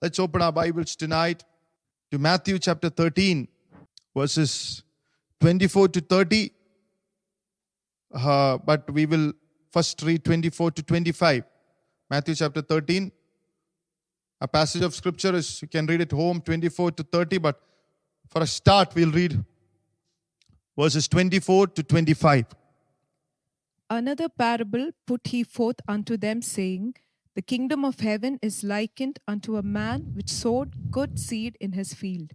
Let's open our Bibles tonight to Matthew chapter 13, verses 24 to 30. Uh, but we will first read 24 to 25. Matthew chapter 13. A passage of scripture is, you can read it home, 24 to 30, but for a start, we'll read verses 24 to 25. Another parable put he forth unto them, saying, The kingdom of heaven is likened unto a man which sowed good seed in his field.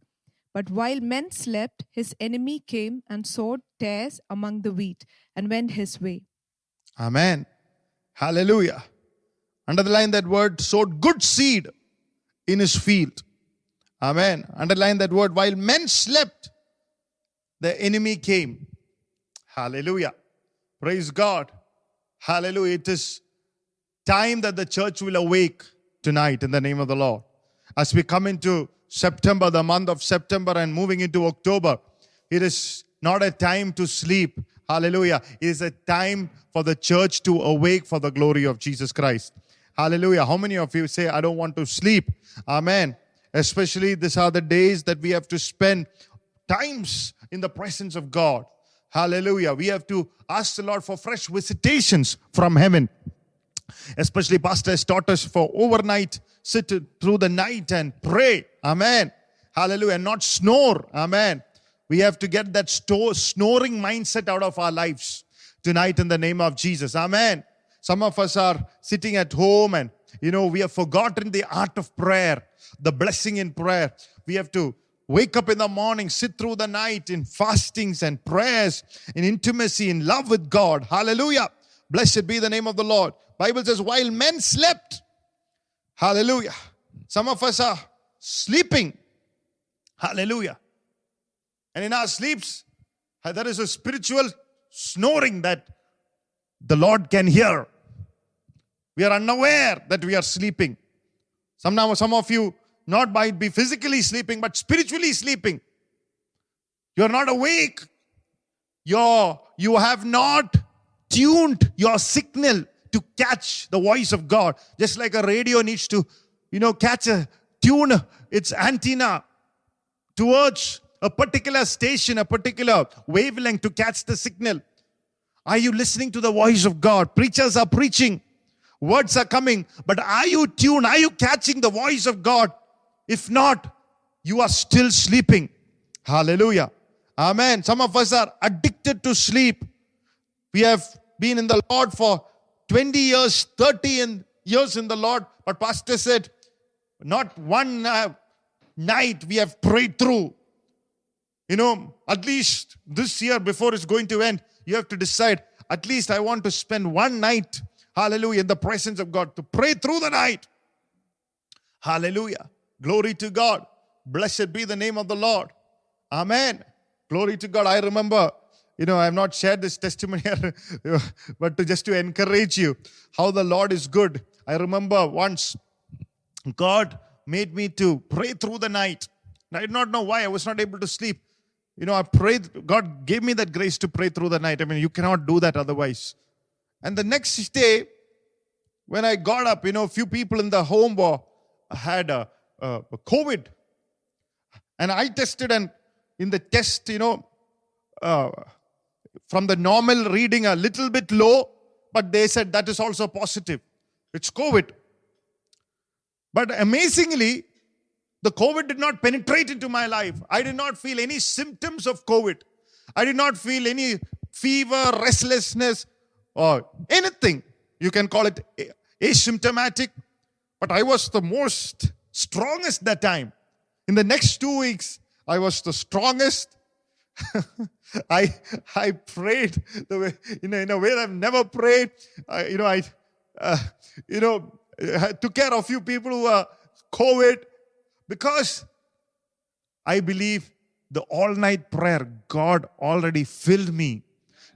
But while men slept, his enemy came and sowed tares among the wheat, and went his way. Amen. Hallelujah. Underline that word, sowed good seed in his field. Amen. Underline that word, while men slept, the enemy came. Hallelujah. Praise God. Hallelujah. It is time that the church will awake tonight in the name of the Lord. As we come into September, the month of September, and moving into October, it is not a time to sleep. Hallelujah. It is a time for the church to awake for the glory of Jesus Christ. Hallelujah. How many of you say, I don't want to sleep? Amen. Especially these are the days that we have to spend times in the presence of God. Hallelujah. We have to ask the Lord for fresh visitations from heaven. Especially pastors taught us for overnight, sit through the night and pray. Amen. Hallelujah. And not snore. Amen. We have to get that sto- snoring mindset out of our lives tonight in the name of Jesus. Amen. Some of us are sitting at home and, you know, we have forgotten the art of prayer, the blessing in prayer. We have to wake up in the morning, sit through the night in fastings and prayers, in intimacy, in love with God. Hallelujah. Blessed be the name of the Lord. Bible says, while men slept, hallelujah. Some of us are sleeping. Hallelujah. And in our sleeps, uh, there is a spiritual snoring that the Lord can hear. We are unaware that we are sleeping. Some, some of you not might be physically sleeping, but spiritually sleeping. You're not awake. You're, you have not tuned your signal to catch the voice of God. Just like a radio needs to, you know, catch a tune its antenna towards a particular station, a particular wavelength to catch the signal. Are you listening to the voice of God? Preachers are preaching, words are coming, but are you tuned? Are you catching the voice of God? If not, you are still sleeping. Hallelujah. Amen. Some of us are addicted to sleep. We have been in the Lord for 20 years, 30 years in the Lord, but Pastor said, not one uh, night we have prayed through. You know, at least this year before it's going to end, you have to decide, at least I want to spend one night, hallelujah, in the presence of God to pray through the night. Hallelujah. Glory to God. Blessed be the name of the Lord. Amen. Glory to God. I remember, you know, I have not shared this testimony here, but to just to encourage you how the Lord is good. I remember once God made me to pray through the night. I did not know why I was not able to sleep. You know, I prayed, God gave me that grace to pray through the night. I mean, you cannot do that otherwise. And the next day, when I got up, you know, a few people in the home were, had a, a COVID. And I tested, and in the test, you know, uh, from the normal reading a little bit low, but they said that is also positive. It's COVID. But amazingly, the COVID did not penetrate into my life. I did not feel any symptoms of COVID. I did not feel any fever, restlessness, or anything. You can call it asymptomatic. But I was the most strongest that time. In the next two weeks, I was the strongest. I I prayed the way you know in a way I've never prayed. I, you know I uh, you know I took care of a few people who are COVID because I believe the all night prayer God already filled me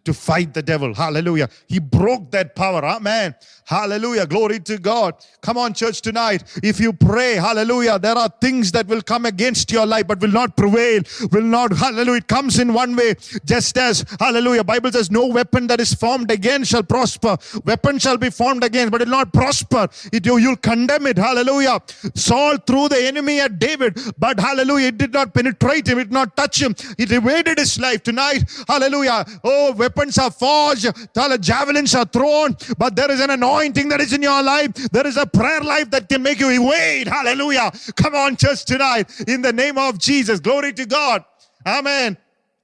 to fight the devil. Hallelujah. He broke that power. Amen. Hallelujah. Glory to God. Come on, church, tonight. If you pray, hallelujah, there are things that will come against your life but will not prevail. Will not, hallelujah. It comes in one way, just as, hallelujah, Bible says, no weapon that is formed again shall prosper. Weapon shall be formed again, but it will not prosper. It, you, you'll condemn it. Hallelujah. Saul threw the enemy at David, but hallelujah, it did not penetrate him, it did not touch him. It evaded his life. Tonight, hallelujah. Oh, weapons are forged, javelins are thrown, but there is an anointing that is in your life. There is a prayer life that can make you evade. Hallelujah. Come on, church, tonight, in the name of Jesus. Glory to God. Amen.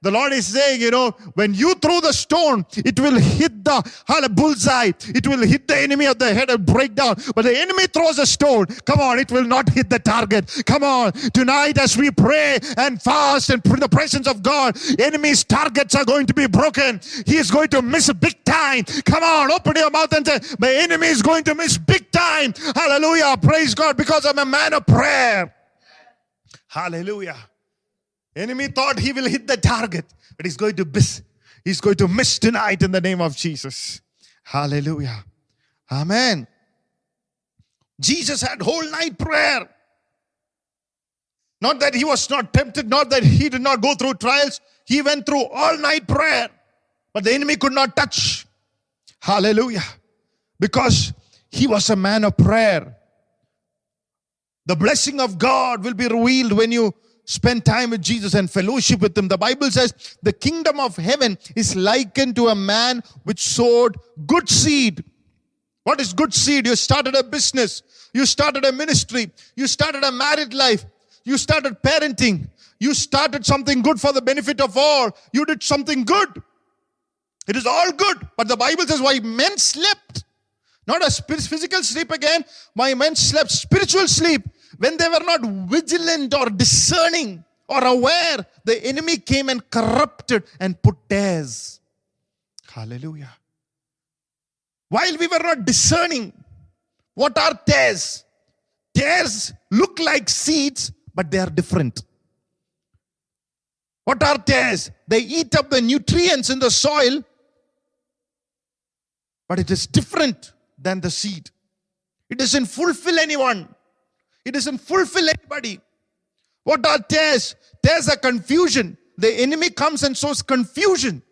The Lord is saying, you know, when you throw the stone, it will hit the bullseye. It will hit the enemy of the head and break down. But the enemy throws a stone. Come on, it will not hit the target. Come on. Tonight, as we pray and fast and in the presence of God, enemy's targets are going to be broken. He is going to miss big time. Come on, open your mouth and say, My enemy is going to miss big time. Hallelujah. Praise God because I'm a man of prayer. Hallelujah. Enemy thought he will hit the target, but he's going to miss. He's going to miss tonight in the name of Jesus. Hallelujah. Amen. Jesus had whole night prayer. Not that he was not tempted, not that he did not go through trials. He went through all night prayer, but the enemy could not touch. Hallelujah. Because he was a man of prayer. The blessing of God will be revealed when you spend time with Jesus and fellowship with him. The Bible says the kingdom of heaven is likened to a man which sowed good seed. What is good seed? You started a business, you started a ministry, you started a married life, you started parenting, you started something good for the benefit of all. You did something good. It is all good. But the Bible says, why men slept. Not a physical sleep again. Why men slept spiritual sleep when they were not vigilant or discerning or aware, the enemy came and corrupted and put tares. Hallelujah. While we were not discerning, what are tares? Tares look like seeds, but they are different. What are tares? They eat up the nutrients in the soil, but it is different than the seed. It doesn't fulfill anyone. It doesn't fulfill anybody. What are tares? Tares are confusion. The enemy comes and sows confusion.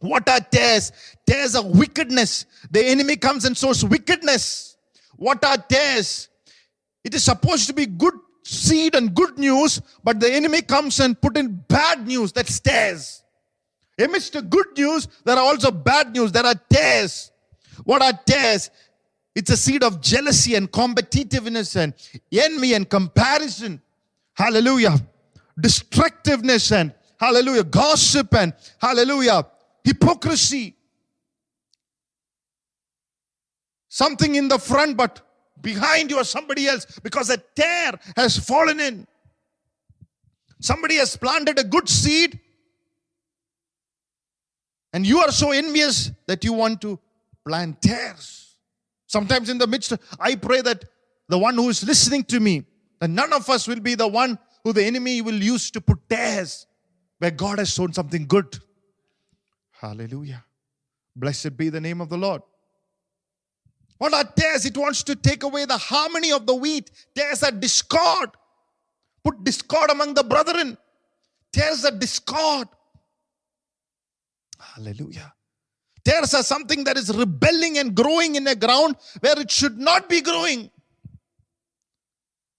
What are tares? Tares are wickedness. The enemy comes and sows wickedness. What are tares? It is supposed to be good seed and good news, but the enemy comes and put in bad news. That's tares. Amidst the good news, there are also bad news. There are tares. What are tares? It's a seed of jealousy and competitiveness and envy and comparison. Hallelujah. Destructiveness and hallelujah. Gossip and hallelujah. Hypocrisy. Something in the front, but behind you are somebody else because a tear has fallen in. Somebody has planted a good seed, and you are so envious that you want to plant tares. Sometimes in the midst, I pray that the one who is listening to me, that none of us will be the one who the enemy will use to put tares where God has sown something good. Hallelujah. Blessed be the name of the Lord. What are tares? It wants to take away the harmony of the wheat. Tares are discord. Put discord among the brethren. Tares are discord. Hallelujah. Tares are something that is rebelling and growing in a ground where it should not be growing.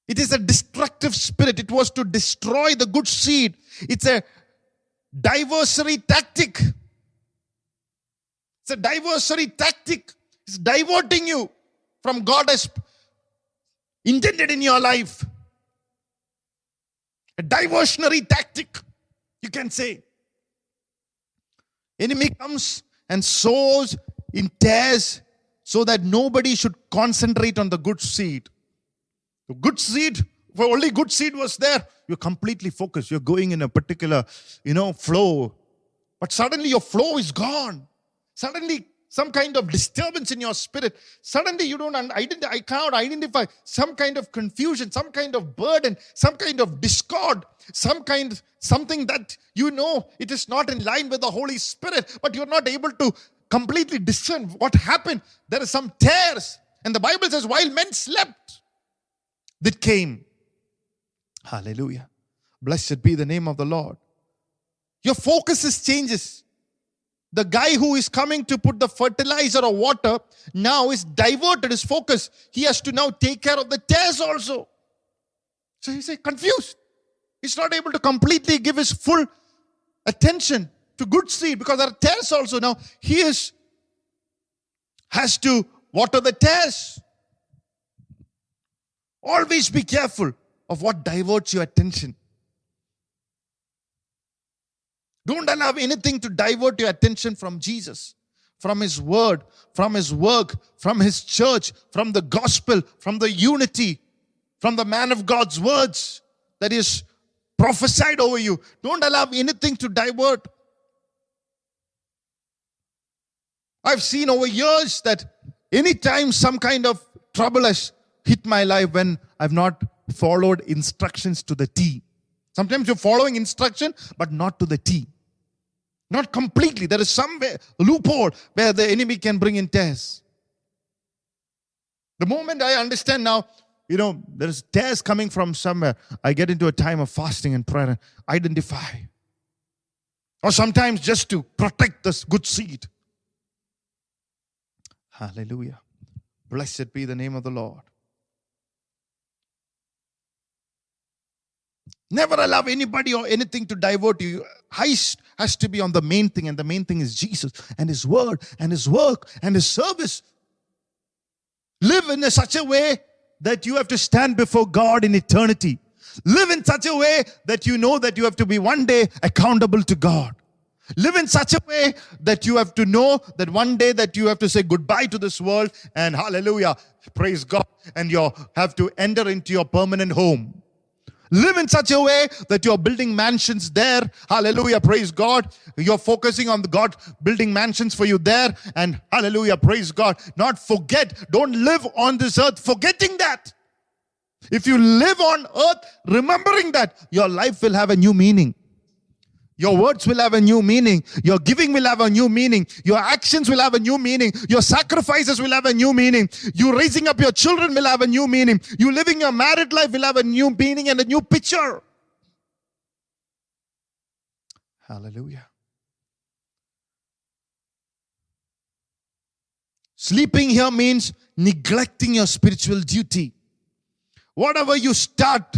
It is a destructive spirit. It was to destroy the good seed. It's a diversory tactic. It's a diversory tactic. It's diverting you from God as intended in your life. A diversionary tactic, you can say. Enemy comes and sows in tares so that nobody should concentrate on the good seed. The good seed, for only good seed was there, you're completely focused. You're going in a particular, you know, flow. But suddenly your flow is gone. Suddenly some kind of disturbance in your spirit. Suddenly you don't identify, I cannot identify some kind of confusion, some kind of burden, some kind of discord, some kind, something that you know it is not in line with the Holy Spirit, but you're not able to completely discern what happened. There are some tears. And the Bible says, while men slept, that came. Hallelujah. Blessed be the name of the Lord. Your focus changes. The guy who is coming to put the fertilizer or water now is diverted his focus. He has to now take care of the tares also. So he's uh, confused. He's not able to completely give his full attention to good seed because there are tares also. Now he is has to water the tares. Always be careful of what diverts your attention. Don't allow anything to divert your attention from Jesus, from His Word, from His work, from His church, from the gospel, from the unity, from the man of God's words that is prophesied over you. Don't allow anything to divert. I've seen over years that anytime some kind of trouble has hit my life when I've not followed instructions to the T. Sometimes you're following instruction, but not to the T. Not completely. There is some loophole where the enemy can bring in tears. The moment I understand now, you know, there's tears coming from somewhere, I get into a time of fasting and prayer and identify. Or sometimes just to protect this good seed. Hallelujah. Blessed be the name of the Lord. Never allow anybody or anything to divert you. Heist has to be on the main thing, and the main thing is Jesus and His Word and His work and His service. Live in a such a way that you have to stand before God in eternity. Live in such a way that you know that you have to be one day accountable to God. Live in such a way that you have to know that one day that you have to say goodbye to this world and hallelujah, praise God, and you have to enter into your permanent home. Live in such a way that you're building mansions there. Hallelujah. Praise God. You're focusing on the God building mansions for you there. And hallelujah. Praise God. Not forget. Don't live on this earth forgetting that. If you live on earth remembering that, your life will have a new meaning. Your words will have a new meaning. Your giving will have a new meaning. Your actions will have a new meaning. Your sacrifices will have a new meaning. You raising up your children will have a new meaning. You living your married life will have a new meaning and a new picture. Hallelujah. Sleeping here means neglecting your spiritual duty. Whatever you start,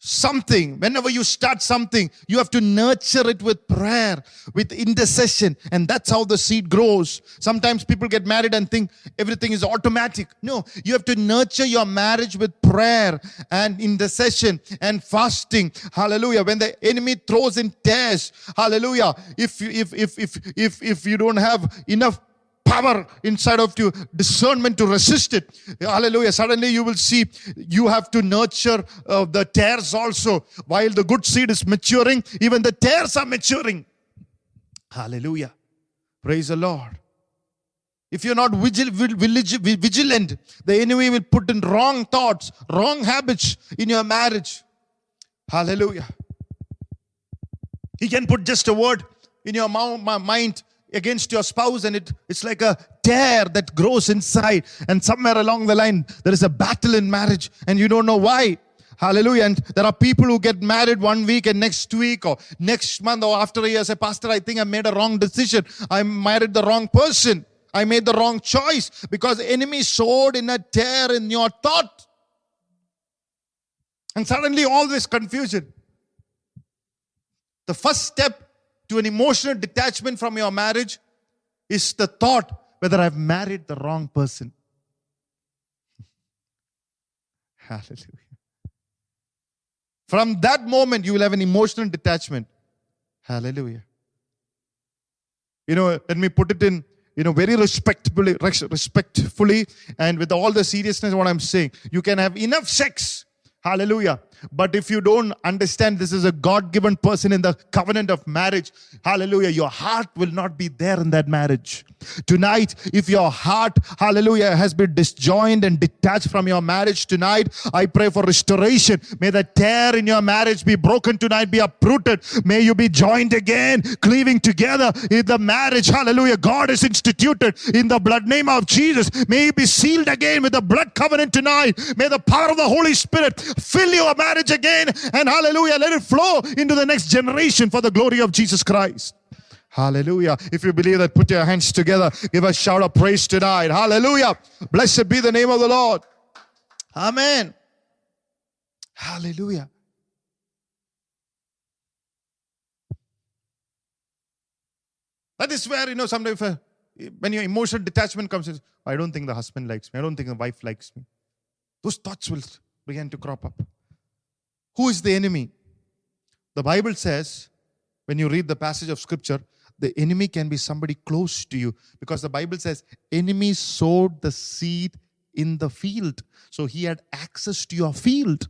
something, whenever you start something, you have to nurture it with prayer, with intercession, and that's how the seed grows. Sometimes people get married and think everything is automatic. No, you have to nurture your marriage with prayer and intercession and fasting. Hallelujah. When the enemy throws in tears, hallelujah. If if if if if if you don't have enough power inside of you, discernment to resist it. Hallelujah. Suddenly you will see you have to nurture uh, the tares also. While the good seed is maturing, even the tares are maturing. Hallelujah. Praise the Lord. If you're not vigil, vigilant, the enemy will put in wrong thoughts, wrong habits in your marriage. Hallelujah. He can put just a word in your mind against your spouse and it, it's like a tear that grows inside. And somewhere along the line there is a battle in marriage and you don't know why. Hallelujah. And there are people who get married one week and next week or next month or after a year say pastor i think i made a wrong decision. I married the wrong person. I made the wrong choice because the enemy sowed in a tear in your thought. And suddenly all this confusion. The first step to an emotional detachment from your marriage is the thought whether I've married the wrong person. Hallelujah. From that moment, you will have an emotional detachment. Hallelujah. You know, let me put it in, you know, very respectfully, respectfully, and with all the seriousness what I'm saying. You can have enough sex. Hallelujah. But if you don't understand this is a God given person in the covenant of marriage, hallelujah, your heart will not be there in that marriage. Tonight, if your heart, hallelujah, has been disjoined and detached from your marriage tonight, I pray for restoration. May the tear in your marriage be broken tonight, be uprooted. May you be joined again, cleaving together in the marriage. Hallelujah. God is instituted in the blood name of Jesus. May you be sealed again with the blood covenant tonight. May the power of the Holy Spirit fill your marriage again. And hallelujah, let it flow into the next generation for the glory of Jesus Christ. Hallelujah. If you believe that, put your hands together. Give a shout of praise tonight. Hallelujah. Blessed be the name of the Lord. Amen. Hallelujah. That is where, you know, sometimes uh, when your emotional detachment comes, it's, I don't think the husband likes me. I don't think the wife likes me. Those thoughts will begin to crop up. Who is the enemy? The Bible says, when you read the passage of scripture, the enemy can be somebody close to you because the Bible says, enemy sowed the seed in the field. So he had access to your field.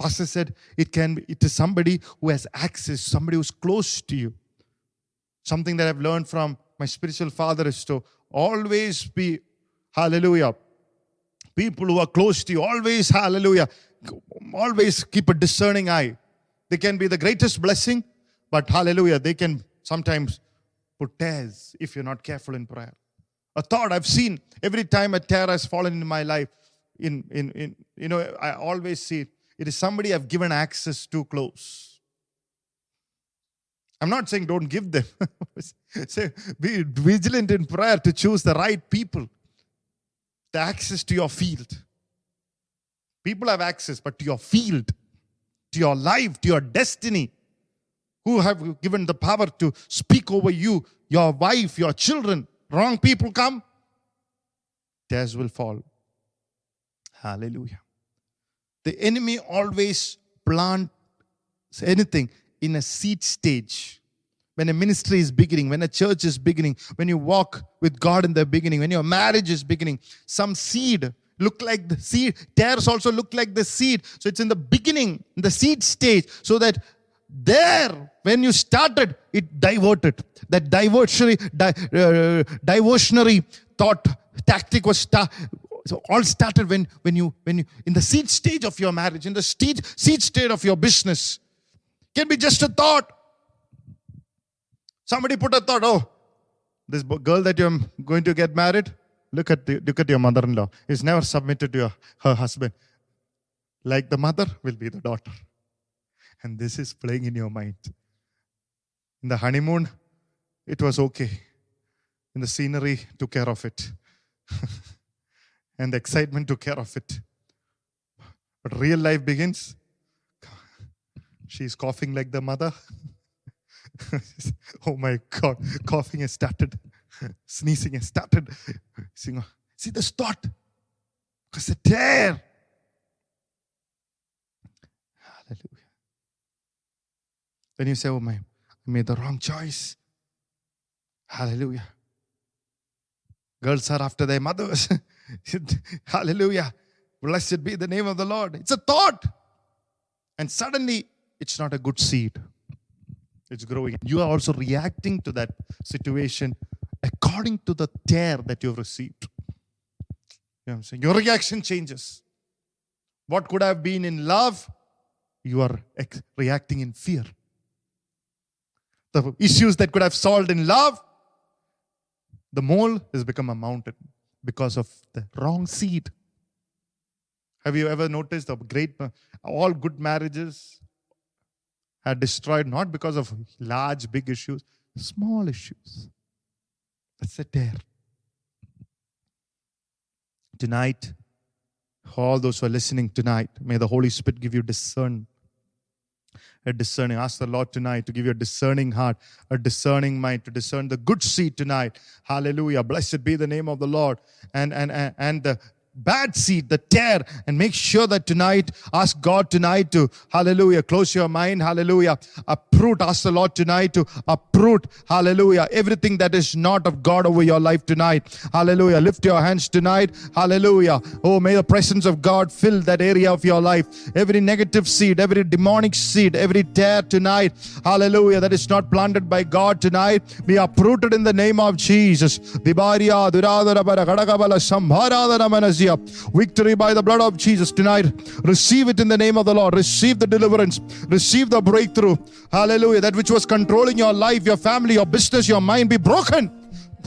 Pastor said it can be, it is somebody who has access, somebody who's close to you. Something that I've learned from my spiritual father is to always be, hallelujah, people who are close to you, always, hallelujah, always keep a discerning eye. They can be the greatest blessing, but hallelujah, they can sometimes put tears if you're not careful in prayer. A thought I've seen every time a tear has fallen in my life, in, in, in you know, I always see it. It is somebody I've given access too close. I'm not saying don't give them. Say, be vigilant in prayer to choose the right people, the access to your field. People have access, but to your field, to your life, to your destiny, who have given the power to speak over you, your wife, your children. Wrong people come, tears will fall. Hallelujah. The enemy always plants anything in a seed stage. When a ministry is beginning, when a church is beginning, when you walk with God in the beginning, when your marriage is beginning, some seed look like the seed. Tares also look like the seed. So it's in the beginning, in the seed stage, so that there, when you started, it diverted. That diversionary, di, uh, diversionary thought tactic was start, so all started when when you when you in the seed stage of your marriage, in the seed seed state of your business. Can be just a thought. Somebody put a thought, oh, this girl that you're going to get married, look at the, look at your mother-in-law. Is never submitted to your, her husband. Like the mother will be the daughter. And this is playing in your mind. In the honeymoon, it was okay. In the scenery, took care of it. and the excitement took care of it. But real life begins. She's coughing like the mother. oh my God, coughing has started, sneezing has started. See this thought? Because a tear. Hallelujah. Then you say, Oh my, I made the wrong choice. Hallelujah. Girls are after their mothers. Hallelujah. Blessed be the name of the Lord. It's a thought. And suddenly, it's not a good seed. It's growing. You are also reacting to that situation according to the tear that you've received. You know I'm saying? Your reaction changes. What could have been in love, you are ex- reacting in fear. The issues that could have solved in love, the mole has become a mountain because of the wrong seed. Have you ever noticed the great, uh, all good marriages are destroyed not because of large, big issues, small issues. That's a tear. Tonight, all those who are listening tonight, may the Holy Spirit give you discern. A discerning. Ask the Lord tonight to give you a discerning heart, a discerning mind, to discern the good seed tonight. Hallelujah. Blessed be the name of the Lord. And and and, and the bad seed, the tear, and make sure that tonight, ask God tonight to, hallelujah, close your mind, hallelujah, uproot, ask the Lord tonight to uproot, hallelujah, everything that is not of God over your life tonight, hallelujah. Lift your hands tonight, hallelujah. Oh, may the presence of God fill that area of your life. Every negative seed, every demonic seed, every tear tonight, hallelujah, that is not planted by God tonight, be uprooted in the name of Jesus. Sambharadara, Victory by the blood of Jesus tonight. Receive it in the name of the Lord. Receive the deliverance. Receive the breakthrough. Hallelujah. That which was controlling your life, your family, your business, your mind be broken.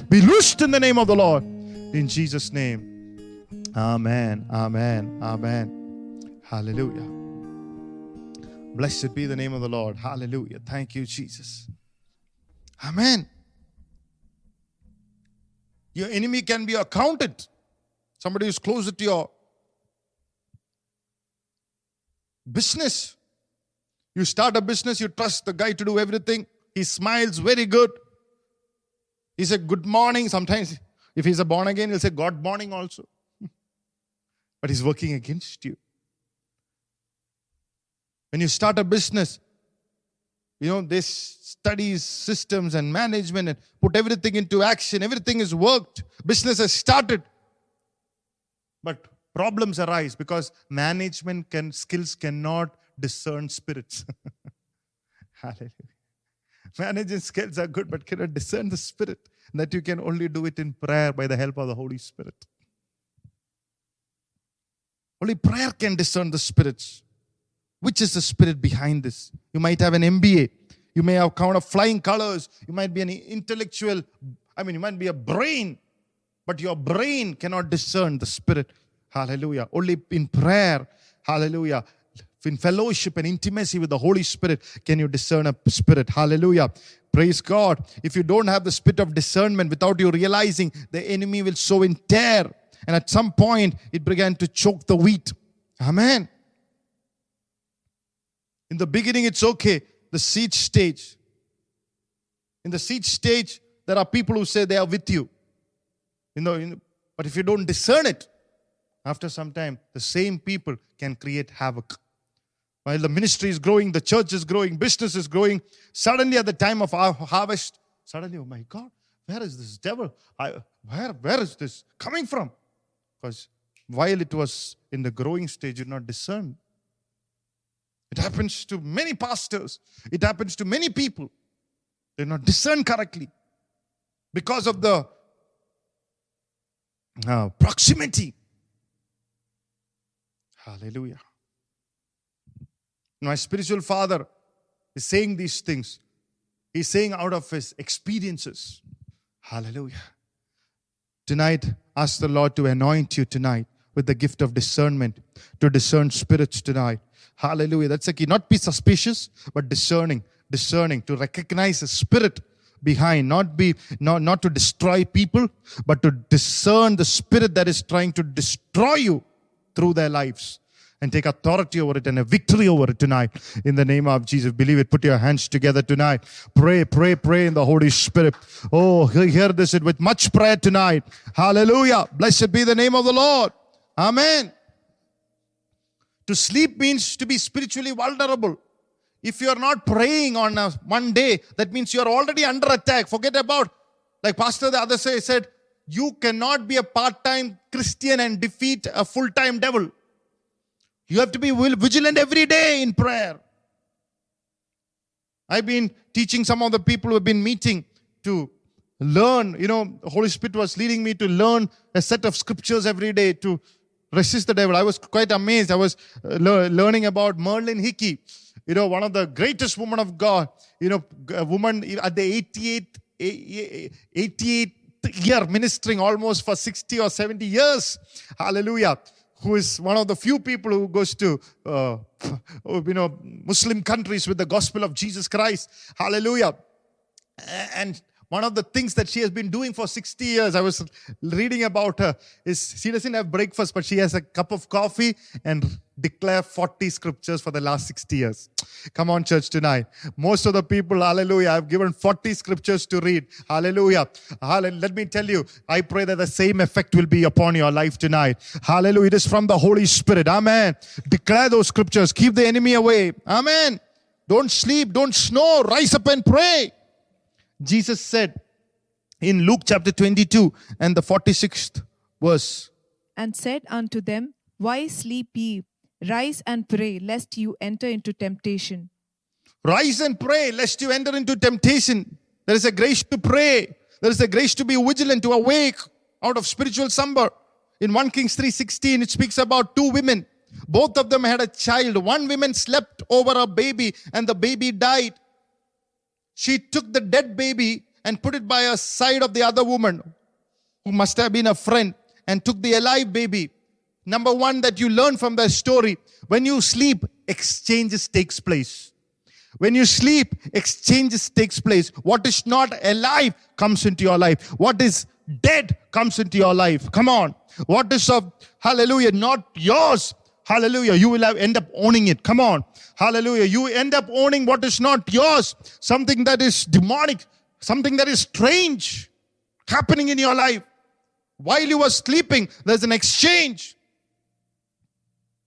Be loosed in the name of the Lord. In Jesus' name. Amen. Amen. Amen. Hallelujah. Blessed be the name of the Lord. Hallelujah. Thank you, Jesus. Amen. Your enemy can be accounted. Somebody who's closer to your business. You start a business, you trust the guy to do everything. He smiles very good. He said, Good morning. Sometimes, if he's a born again, he'll say, God morning also. but he's working against you. When you start a business, you know, they studies systems and management and put everything into action. Everything is worked. Business has started. But problems arise because management can skills cannot discern spirits. Hallelujah. Managing skills are good, but cannot discern the spirit. That you can only do it in prayer by the help of the Holy Spirit. Only prayer can discern the spirits. Which is the spirit behind this? You might have an MBA. You may have kind of flying colors. You might be an intellectual. I mean, you might be a brain, but your brain cannot discern the spirit. Hallelujah. Only in prayer, hallelujah, in fellowship and intimacy with the Holy Spirit can you discern a spirit. Hallelujah. Praise God. If you don't have the spirit of discernment without you realizing, the enemy will sow in tear. And at some point, it began to choke the wheat. Amen. In the beginning, it's okay. The siege stage. In the siege stage, there are people who say they are with you. You know, but if you don't discern it, after some time, the same people can create havoc. While the ministry is growing, the church is growing, business is growing, suddenly at the time of our harvest, suddenly, oh my God, where is this devil? I, where, where is this coming from? Because while it was in the growing stage, you did not discern. It happens to many pastors, it happens to many people. They not discern correctly because of the proximity. Hallelujah. My spiritual father is saying these things. He's saying out of his experiences. Hallelujah. Tonight, ask the Lord to anoint you tonight with the gift of discernment to discern spirits tonight. Hallelujah. That's a key. Not be suspicious, but discerning, discerning, to recognize the spirit behind, not be not, not to destroy people, but to discern the spirit that is trying to destroy you through their lives and take authority over it and a victory over it tonight in the name of Jesus. Believe it. Put your hands together tonight. Pray, pray, pray in the Holy Spirit. Oh, hear this with much prayer tonight. Hallelujah. Blessed be the name of the Lord. Amen. To sleep means to be spiritually vulnerable. If you are not praying on a, one day, that means you are already under attack. Forget about, like Pastor the other say, said, you cannot be a part time Christian and defeat a full time devil. You have to be vigilant every day in prayer. I've been teaching some of the people who have been meeting to learn. You know, the Holy Spirit was leading me to learn a set of scriptures every day to resist the devil. I was quite amazed. I was uh, learning about Marilyn Hickey, you know, one of the greatest women of God. You know, a woman at the 88th, 88th year ministering almost for 60 or 70 years. Hallelujah who is one of the few people who goes to uh, you know muslim countries with the gospel of jesus christ hallelujah and one of the things that she has been doing for 60 years, I was reading about her, is she doesn't have breakfast, but she has a cup of coffee and declare 40 scriptures for the last 60 years. Come on, church, tonight. Most of the people, hallelujah, I've given 40 scriptures to read. Hallelujah. Hallelujah. Let me tell you, I pray that the same effect will be upon your life tonight. Hallelujah. It is from the Holy Spirit. Amen. Declare those scriptures. Keep the enemy away. Amen. Don't sleep. Don't snore. Rise up and pray. Jesus said in Luke chapter 22 and the 46th verse, and said unto them, Why sleep ye? Rise and pray, lest you enter into temptation. Rise and pray, lest you enter into temptation. There is a grace to pray. There is a grace to be vigilant, to awake out of spiritual slumber. In 1 Kings 3:16, it speaks about two women. Both of them had a child. One woman slept over a baby, and the baby died. She took the dead baby and put it by a side of the other woman, who must have been a friend, and took the alive baby. Number one that you learn from the story when you sleep, exchanges takes place. When you sleep, exchanges takes place. What is not alive comes into your life. What is dead comes into your life. Come on. What is of hallelujah not yours? Hallelujah. You will end up owning it. Come on. Hallelujah. You end up owning what is not yours. Something that is demonic, something that is strange happening in your life. While you were sleeping, there's an exchange.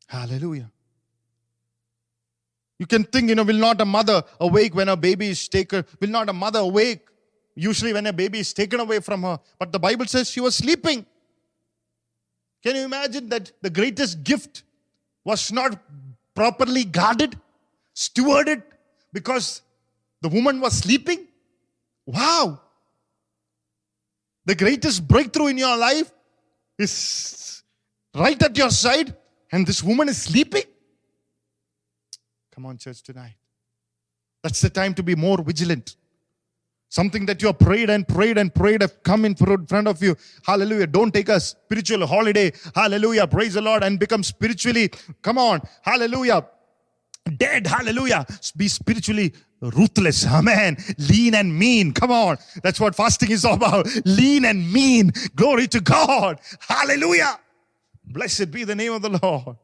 Hallelujah. You can think, you know, will not a mother awake when a baby is taken? Will not a mother awake usually when a baby is taken away from her? But the Bible says she was sleeping. Can you imagine that the greatest gift was not properly guarded, stewarded, because the woman was sleeping? Wow. The greatest breakthrough in your life is right at your side, and this woman is sleeping? Come on, church, tonight. That's the time to be more vigilant. Something that you have prayed and prayed and prayed have come in front of you. Hallelujah. Don't take a spiritual holiday. Hallelujah. Praise the Lord and become spiritually, come on. Hallelujah. Dead. Hallelujah. Be spiritually ruthless. Amen. Lean and mean. Come on. That's what fasting is all about. Lean and mean. Glory to God. Hallelujah. Blessed be the name of the Lord.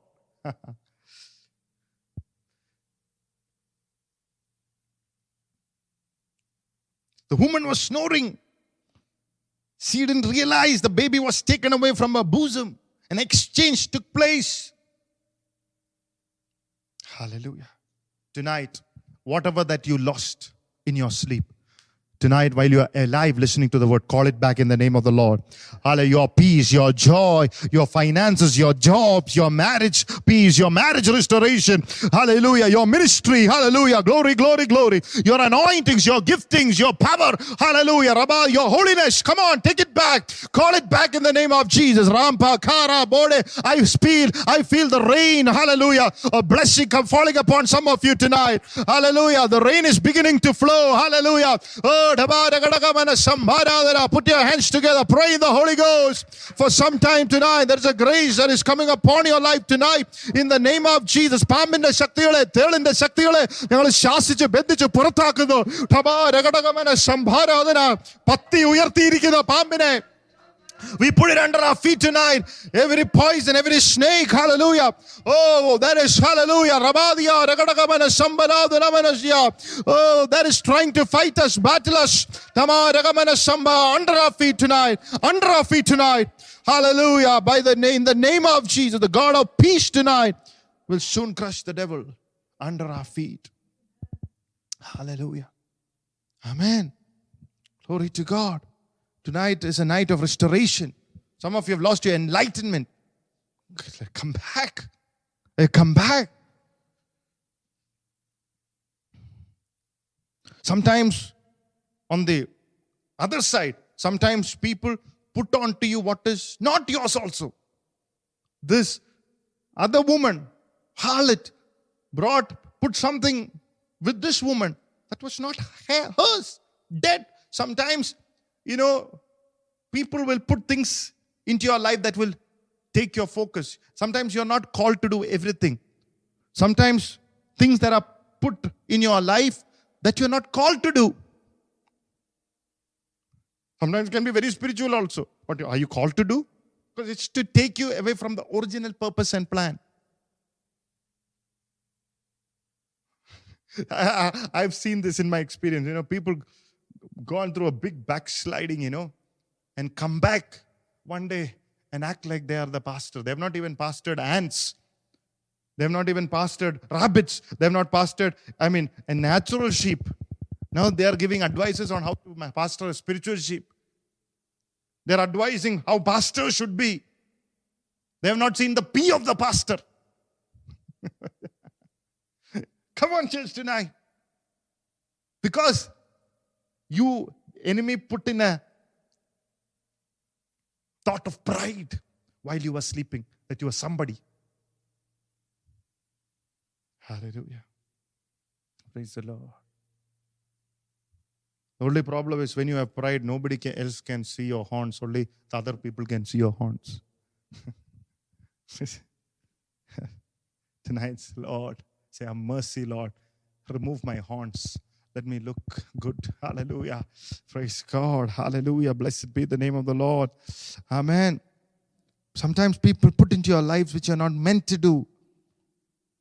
The woman was snoring. She didn't realize the baby was taken away from her bosom. An exchange took place. Hallelujah. Tonight, whatever that you lost in your sleep, Tonight, while you are alive listening to the word, call it back in the name of the Lord. Hallelujah. Your peace, your joy, your finances, your jobs, your marriage peace, your marriage restoration. Hallelujah. Your ministry. Hallelujah. Glory, glory, glory. Your anointings, your giftings, your power. Hallelujah. Rabba, your holiness. Come on, take it back. Call it back in the name of Jesus. Rampa, Kara, Bode. I feel, I feel the rain. Hallelujah. A blessing come falling upon some of you tonight. Hallelujah. The rain is beginning to flow. Hallelujah. Oh, Put your hands together. Pray in the Holy Ghost for some time tonight. There is a grace that is coming upon your life tonight in the name of Jesus. പത്തി ഉയർത്തിയിരിക്കുന്ന പാമ്പിനെ we put it under our feet tonight. Every poison, every snake, hallelujah. Oh, that is hallelujah. Oh, that is trying to fight us, battle us. Under our feet tonight. Under our feet tonight. Hallelujah. By the name, the name of Jesus, the God of peace tonight will soon crush the devil under our feet. Hallelujah. Amen. Glory to God. Tonight is a night of restoration. Some of you have lost your enlightenment. Come back. Come back. Sometimes on the other side, sometimes people put on to you what is not yours also. This other woman, harlot, brought, put something with this woman that was not hers, dead. Sometimes you know, people will put things into your life that will take your focus. Sometimes you're not called to do everything. Sometimes things that are put in your life that you're not called to do. Sometimes can be very spiritual also. What are you called to do? Because it's to take you away from the original purpose and plan. I, have seen this in my experience. You know, people gone through a big backsliding, you know, and come back one day and act like they are the pastor. They have not even pastored ants. They have not even pastored rabbits. They have not pastored, I mean, a natural sheep. Now they are giving advices on how to pastor a spiritual sheep. They're advising how pastors should be. They have not seen the P of the pastor. Come on, church, tonight. Because you, enemy, put in a thought of pride while you were sleeping that you are somebody. Hallelujah. Praise the Lord. The only problem is when you have pride, nobody else can see your horns. Only the other people can see your horns. Tonight's Lord, say, Have mercy, Lord. Remove my horns. Let me look good. Hallelujah. Praise God. Hallelujah. Blessed be the name of the Lord. Amen. Sometimes people put into your lives which you're not meant to do.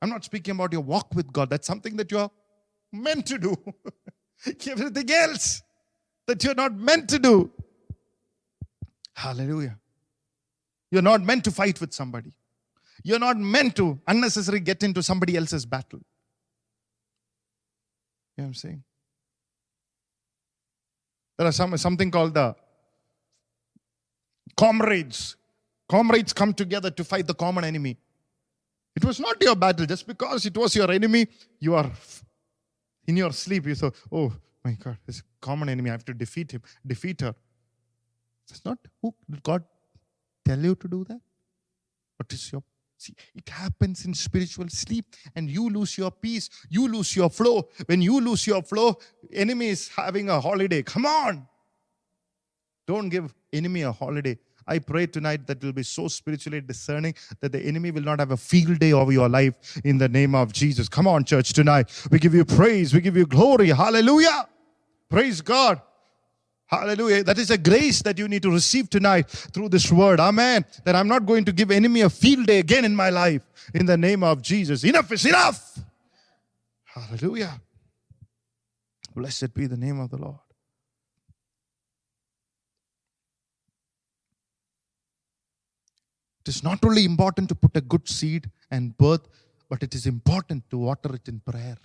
I'm not speaking about your walk with God. That's something that you're meant to do. Everything else that you're not meant to do. Hallelujah. You're not meant to fight with somebody. You're not meant to unnecessarily get into somebody else's battle. You know what I'm saying? There are some something called the comrades. Comrades come together to fight the common enemy. It was not your battle. Just because it was your enemy, you are in your sleep. You thought, oh my God, this common enemy. I have to defeat him, defeat her. That's not who did God tell you to do that? What is your See, it happens in spiritual sleep, and you lose your peace, you lose your flow. When you lose your flow, enemy is having a holiday. Come on. Don't give enemy a holiday. I pray tonight that you'll be so spiritually discerning that the enemy will not have a field day over your life in the name of Jesus. Come on, church, tonight. We give you praise, we give you glory. Hallelujah. Praise God. Hallelujah. That is a grace that you need to receive tonight through this word. Amen. That I'm not going to give enemy a field day again in my life in the name of Jesus. Enough is enough. Hallelujah. Blessed be the name of the Lord. It is not only important to put a good seed and birth, but it is important to water it in prayer.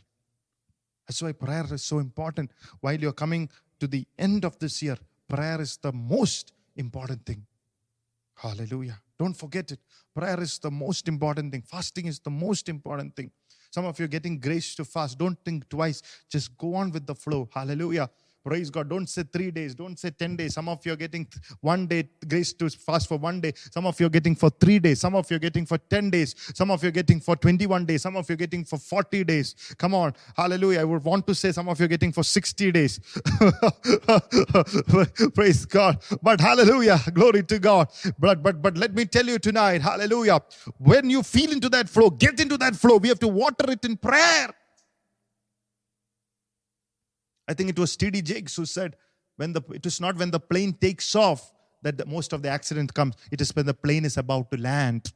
That's why prayer is so important. While you're coming to the end of this year, prayer is the most important thing. Hallelujah. Don't forget it. Prayer is the most important thing. Fasting is the most important thing. Some of you are getting grace to fast. Don't think twice. Just go on with the flow. Hallelujah. Praise God. Don't say three days. Don't say 10 days. Some of you are getting one day grace to fast for one day. Some of you are getting for three days. Some of you are getting for 10 days. Some of you are getting for 21 days. Some of you are getting for 40 days. Come on. Hallelujah. I would want to say some of you are getting for 60 days. Praise God. But hallelujah. Glory to God. But, but, but let me tell you tonight, hallelujah. When you feel into that flow, get into that flow. We have to water it in prayer. I think it was T.D. Jakes who said, when the, it is not when the plane takes off that the, most of the accident comes. It is when the plane is about to land.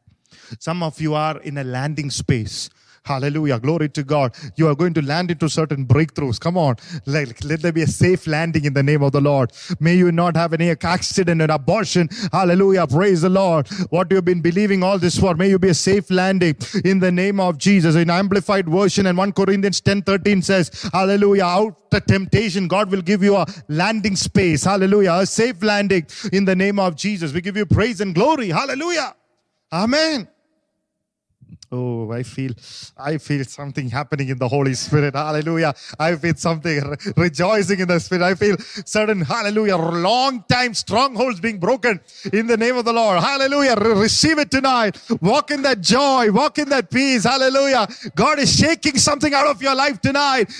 Some of you are in a landing space. Hallelujah. Glory to God. You are going to land into certain breakthroughs. Come on. Let, let there be a safe landing in the name of the Lord. May you not have any accident and abortion. Hallelujah. Praise the Lord. What you've been believing all this for. May you be a safe landing in the name of Jesus. In Amplified Version and 1 Corinthians 10 13 says, Hallelujah. Out the temptation, God will give you a landing space. Hallelujah. A safe landing in the name of Jesus. We give you praise and glory. Hallelujah. Amen. Oh, I feel, I feel something happening in the Holy Spirit. Hallelujah. I feel something re- rejoicing in the Spirit. I feel certain, hallelujah, long time strongholds being broken in the name of the Lord. Hallelujah. Re- receive it tonight. Walk in that joy. Walk in that peace. Hallelujah. God is shaking something out of your life tonight.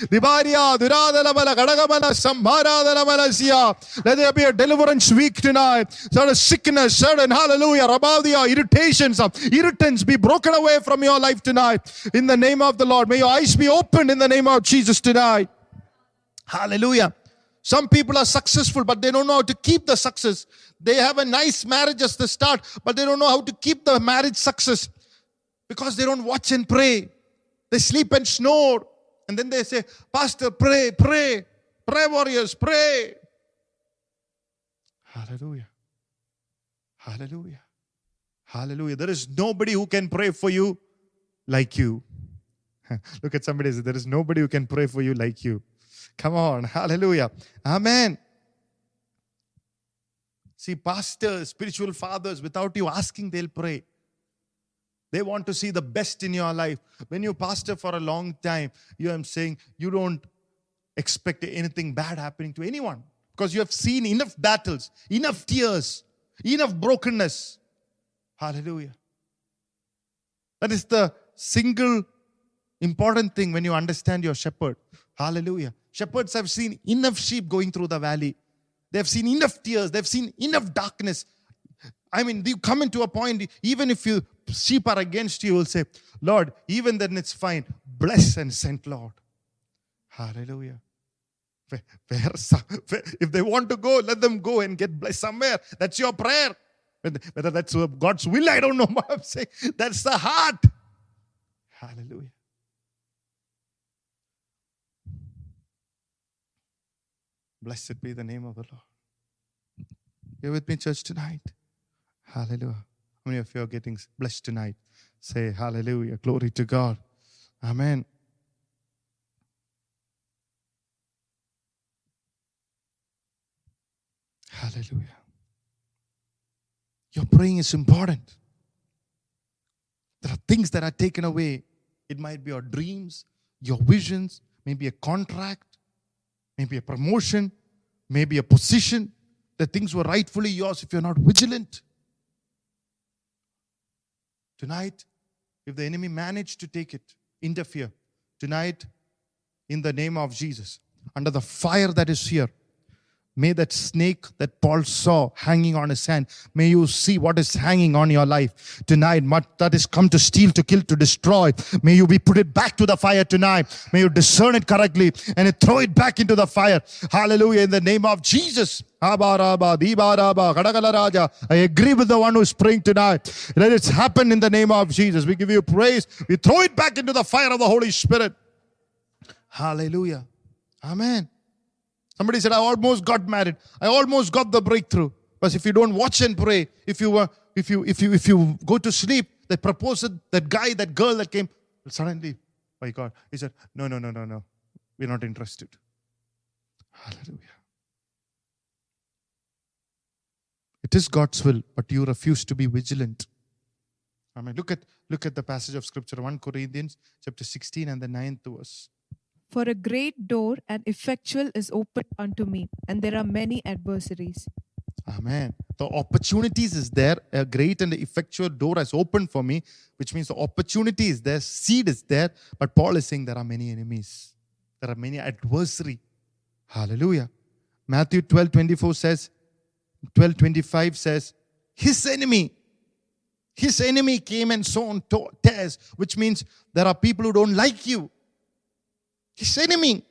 Let there be a deliverance week tonight. Certain sickness, certain, hallelujah, rabadia, irritations, uh, irritants be broken away from your life tonight. In the name of the Lord. May your eyes be opened in the name of Jesus tonight. Hallelujah. Some people are successful, but they don't know how to keep the success. They have a nice marriage as the start, but they don't know how to keep the marriage success because they don't watch and pray. They sleep and snore. And then they say, Pastor, pray, pray, pray, warriors, pray. Hallelujah. Hallelujah. Hallelujah. There is nobody who can pray for you like you. Look at somebody say, There is nobody who can pray for you like you. Come on. Hallelujah. Amen. See, pastors, spiritual fathers, without you asking, they'll pray. They want to see the best in your life. When you pastor for a long time, you am saying you don't expect anything bad happening to anyone because you have seen enough battles, enough tears, enough brokenness. Hallelujah. That is the single important thing when you understand your shepherd. Hallelujah. Shepherds have seen enough sheep going through the valley. They've seen enough tears. They've seen enough darkness. I mean, you come into a point, even if you sheep are against you, you will say, Lord, even then it's fine. Bless and send, Lord. Hallelujah. Where, where, if they want to go, let them go and get blessed somewhere. That's your prayer. Whether that's God's will, I don't know what I'm saying. That's the heart. Hallelujah. Blessed be the name of the Lord. You're with me, church, tonight. Hallelujah. How many of you are getting blessed tonight? Say hallelujah. Glory to God. Amen. Hallelujah. Your praying is important. There are things that are taken away. It might be your dreams, your visions, maybe a contract, maybe a promotion, maybe a position. The things were rightfully yours if you're not vigilant. Tonight, if the enemy managed to take it, interfere, tonight, in the name of Jesus, under the fire that is here, May that snake that Paul saw hanging on his hand, may you see what is hanging on your life tonight. What that is come to steal, to kill, to destroy. May you be put it back to the fire tonight. May you discern it correctly and throw it back into the fire. Hallelujah. In the name of Jesus. I agree with the one who's praying tonight. Let it happen in the name of Jesus. We give you praise. We throw it back into the fire of the Holy Spirit. Hallelujah. Amen. Somebody said, I almost got married. I almost got the breakthrough. But if you don't watch and pray, if you were, if you, if you, if you go to sleep, they proposed that guy, that girl that came, suddenly, my God, he said, No, no, no, no, no. We're not interested. Hallelujah. It is God's will, but you refuse to be vigilant. I mean, look at look at the passage of scripture, 1 Corinthians chapter 16 and the ninth verse. For a great door and effectual is opened unto me, and there are many adversaries. Amen. The opportunities is there. A great and effectual door has opened for me, which means the opportunity is there, seed is there. But Paul is saying there are many enemies. There are many adversary. Hallelujah. Matthew 12, 24 says, 12, 25 says, his enemy, his enemy came and sown tares, which means there are people who don't like you. His enemy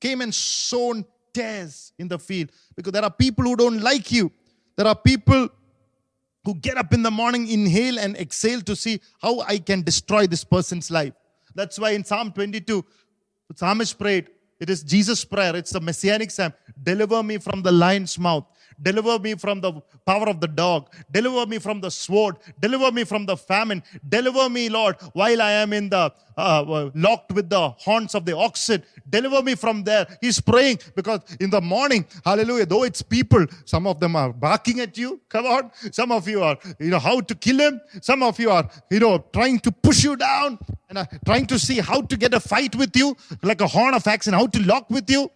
came and sown tares in the field because there are people who don't like you. There are people who get up in the morning, inhale and exhale to see how I can destroy this person's life. That's why in Psalm 22, the psalmist prayed, it is Jesus' prayer, it's the messianic psalm. Deliver me from the lion's mouth. Deliver me from the power of the dog. Deliver me from the sword. Deliver me from the famine. Deliver me, Lord, while I am in the uh, locked with the horns of the oxen. Deliver me from there. He's praying because in the morning, hallelujah, though it's people, some of them are barking at you. Come on. Some of you are, you know, how to kill him. Some of you are, you know, trying to push you down and are trying to see how to get a fight with you, like a horn of axe, and how to lock with you.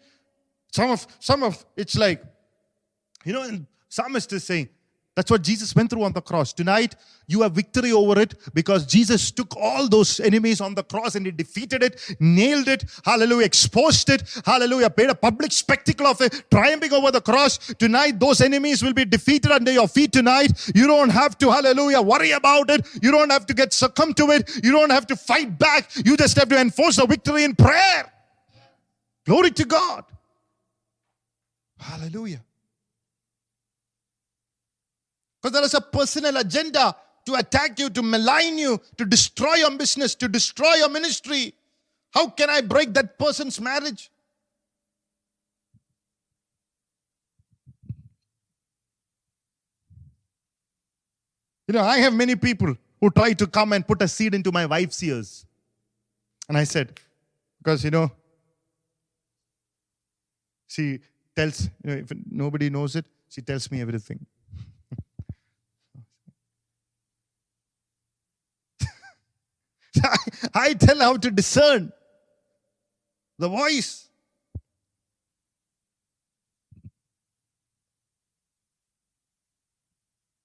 Some of, some of, it's like, you know, and psalmist is saying, that's what Jesus went through on the cross. Tonight, you have victory over it because Jesus took all those enemies on the cross and he defeated it, nailed it, hallelujah, exposed it, hallelujah, paid a public spectacle of it, triumphing over the cross. Tonight, those enemies will be defeated under your feet tonight. You don't have to, hallelujah, worry about it. You don't have to get succumb to it. You don't have to fight back. You just have to enforce the victory in prayer. Glory to God. Hallelujah. Because there is a personal agenda to attack you, to malign you, to destroy your business, to destroy your ministry. How can I break that person's marriage? You know, I have many people who try to come and put a seed into my wife's ears. And I said, because, you know, she tells, you know, if nobody knows it, she tells me everything. I, tell how to discern the voice.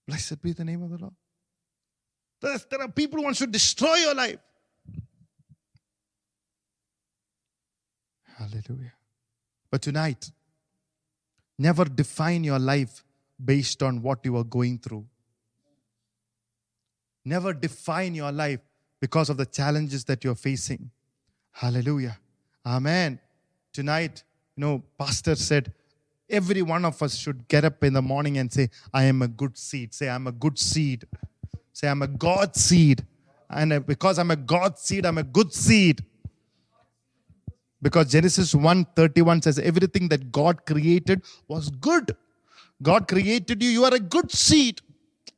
Blessed be the name of the Lord. There are people who want to destroy your life. Hallelujah. But tonight, never define your life based on what you are going through. Never define your life because of the challenges that you're facing. Hallelujah. Amen. Tonight, you know, Pastor said, every one of us should get up in the morning and say, I am a good seed. Say, I'm a good seed. Say, I'm a God seed. And uh, because I'm a God seed, I'm a good seed. Because Genesis 1:31 says everything that God created was good. God created you, you are a good seed.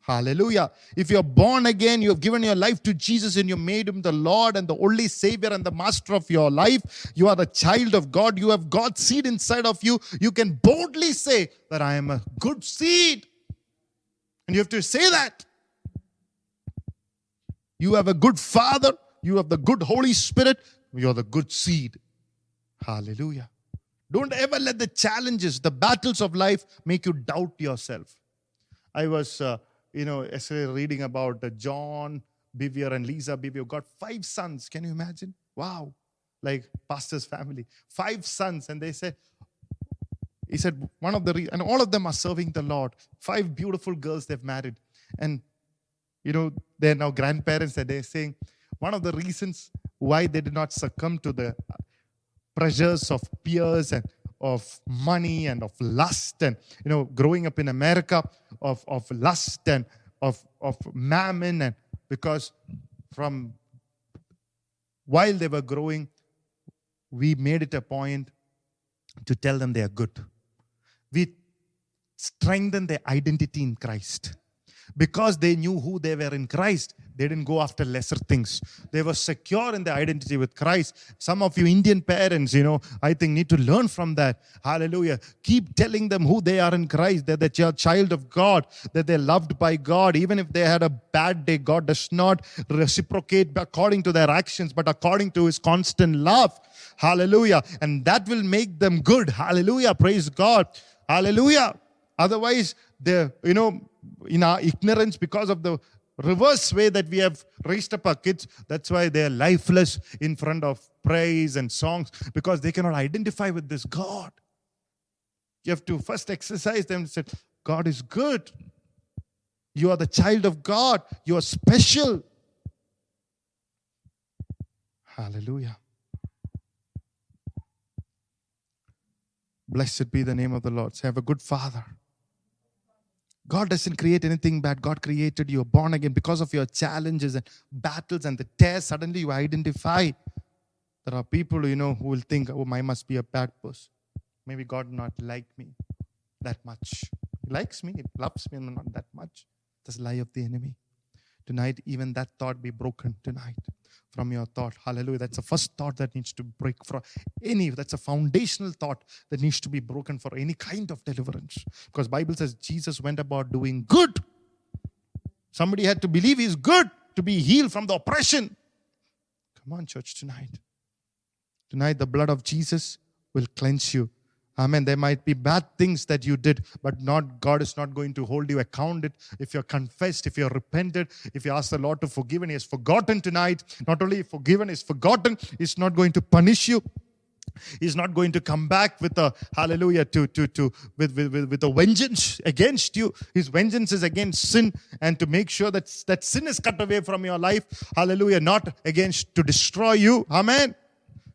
Hallelujah. If you're born again, you have given your life to Jesus and you made him the Lord and the only Savior and the Master of your life. You are a child of God. You have God's seed inside of you. You can boldly say that I am a good seed. And you have to say that. You have a good Father. You have the good Holy Spirit. You are the good seed. Hallelujah. Don't ever let the challenges, the battles of life make you doubt yourself. I was, uh, you know, yesterday reading about uh, John Bevere and Lisa Bevere got five sons. Can you imagine? Wow. Like pastor's family. Five sons. And they said, he said, one of the, re- and all of them are serving the Lord. Five beautiful girls they've married. And, you know, they're now grandparents and they're saying, one of the reasons why they did not succumb to the pressures of peers and of money and of lust and you know growing up in america of, of lust and of, of mammon and because from while they were growing we made it a point to tell them they are good. We strengthen their identity in christ because they knew who they were in Christ, they didn't go after lesser things. They were secure in their identity with Christ. Some of you Indian parents, you know, I think need to learn from that. Hallelujah. Keep telling them who they are in Christ, that, you're a child of God, that they're loved by God. Even if they had a bad day, God does not reciprocate according to their actions, but according to his constant love. Hallelujah. And that will make them good. Hallelujah. Praise God. Hallelujah. Otherwise, they're, you know, in our ignorance because of the reverse way that we have raised up our kids. That's why they are lifeless in front of praise and songs because they cannot identify with this god. You have to first exercise them and say god is good. You are the child of god. You are special. Hallelujah. Blessed be the name of the lord. Say have a good father God doesn't create anything bad. God created you born again because of your challenges and battles and the tears. Suddenly you identify. There are people, you know, who will think, oh, I must be a bad person. Maybe God not like me that much. He likes me, he loves me, not that much. That's lie of the enemy. Tonight, even that thought be broken tonight from your thought. Hallelujah. That's the first thought that needs to break from any. That's a foundational thought that needs to be broken for any kind of deliverance. Because Bible says Jesus went about doing good. Somebody had to believe he's good to be healed from the oppression. Come on, church, tonight. Tonight, the blood of Jesus will cleanse you. Amen. There might be bad things that you did, but not God is not going to hold you account it. If you're confessed, if you're repented, if you ask the Lord to forgive, and He has forgotten tonight, not only forgiven, He's forgotten, He's not going to punish you. He's not going to come back with a hallelujah to to to with, with, with a vengeance against you. His vengeance is against sin and to make sure that that sin is cut away from your life. Hallelujah, not against to destroy you. Amen.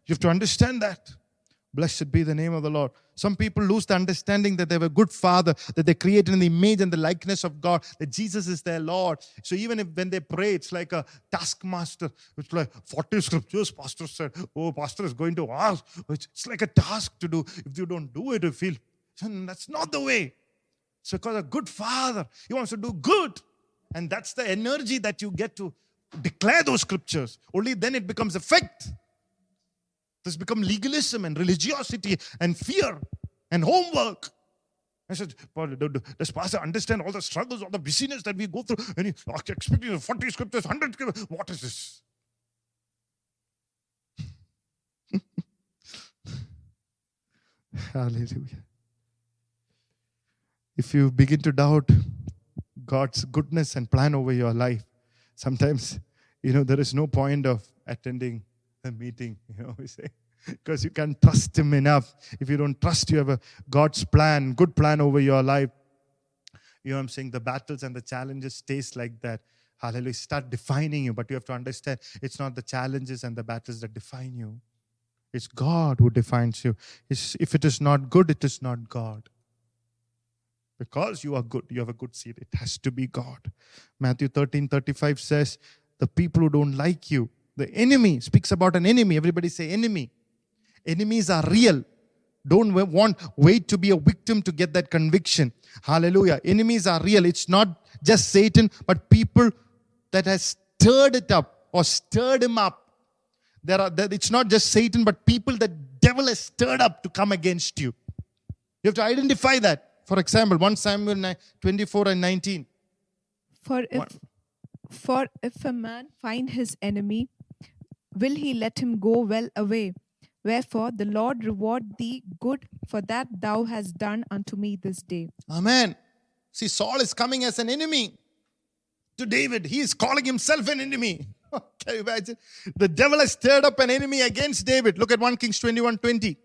You have to understand that. Blessed be the name of the Lord. Some people lose the understanding that they have a good father, that they're created in the image and the likeness of God, that Jesus is their Lord. So even if when they pray, it's like a taskmaster. It's like 40 scriptures, pastor said, Oh, pastor is going to ask. It's like a task to do. If you don't do it, you feel hmm, that's not the way. It's because a good father, he wants to do good. And that's the energy that you get to declare those scriptures. Only then it becomes effect. This become legalism and religiosity and fear and homework. I said, does Pastor understand all the struggles, all the busyness that we go through? And he expecting 40 scriptures, 100 scriptures. What is this? Hallelujah. If you begin to doubt God's goodness and plan over your life, sometimes, you know, there is no point of attending a meeting, you know, we say, because you can't trust Him enough. If you don't trust you have a God's plan, good plan over your life, you know I'm saying? The battles and the challenges stays like that. Hallelujah. Start defining you, but you have to understand it's not the challenges and the battles that define you. It's God who defines you. It's, if it is not good, it is not God. Because you are good, you have a good seed. It has to be God. Matthew 13 35 says, The people who don't like you, the enemy speaks about an enemy. Everybody say enemy. Enemies are real. Don't want wait to be a victim to get that conviction. Hallelujah. Enemies are real. It's not just Satan, but people that has stirred it up or stirred him up. There are that it's not just Satan, but people that devil has stirred up to come against you. You have to identify that. For example, 1 Samuel 24 and 19. For if, for if a man find his enemy, will he let him go well away? Wherefore the Lord reward thee good for that thou hast done unto me this day. Amen. See, Saul is coming as an enemy to David. He is calling himself an enemy. Can you imagine? The devil has stirred up an enemy against David. Look at 1 Kings 21 20.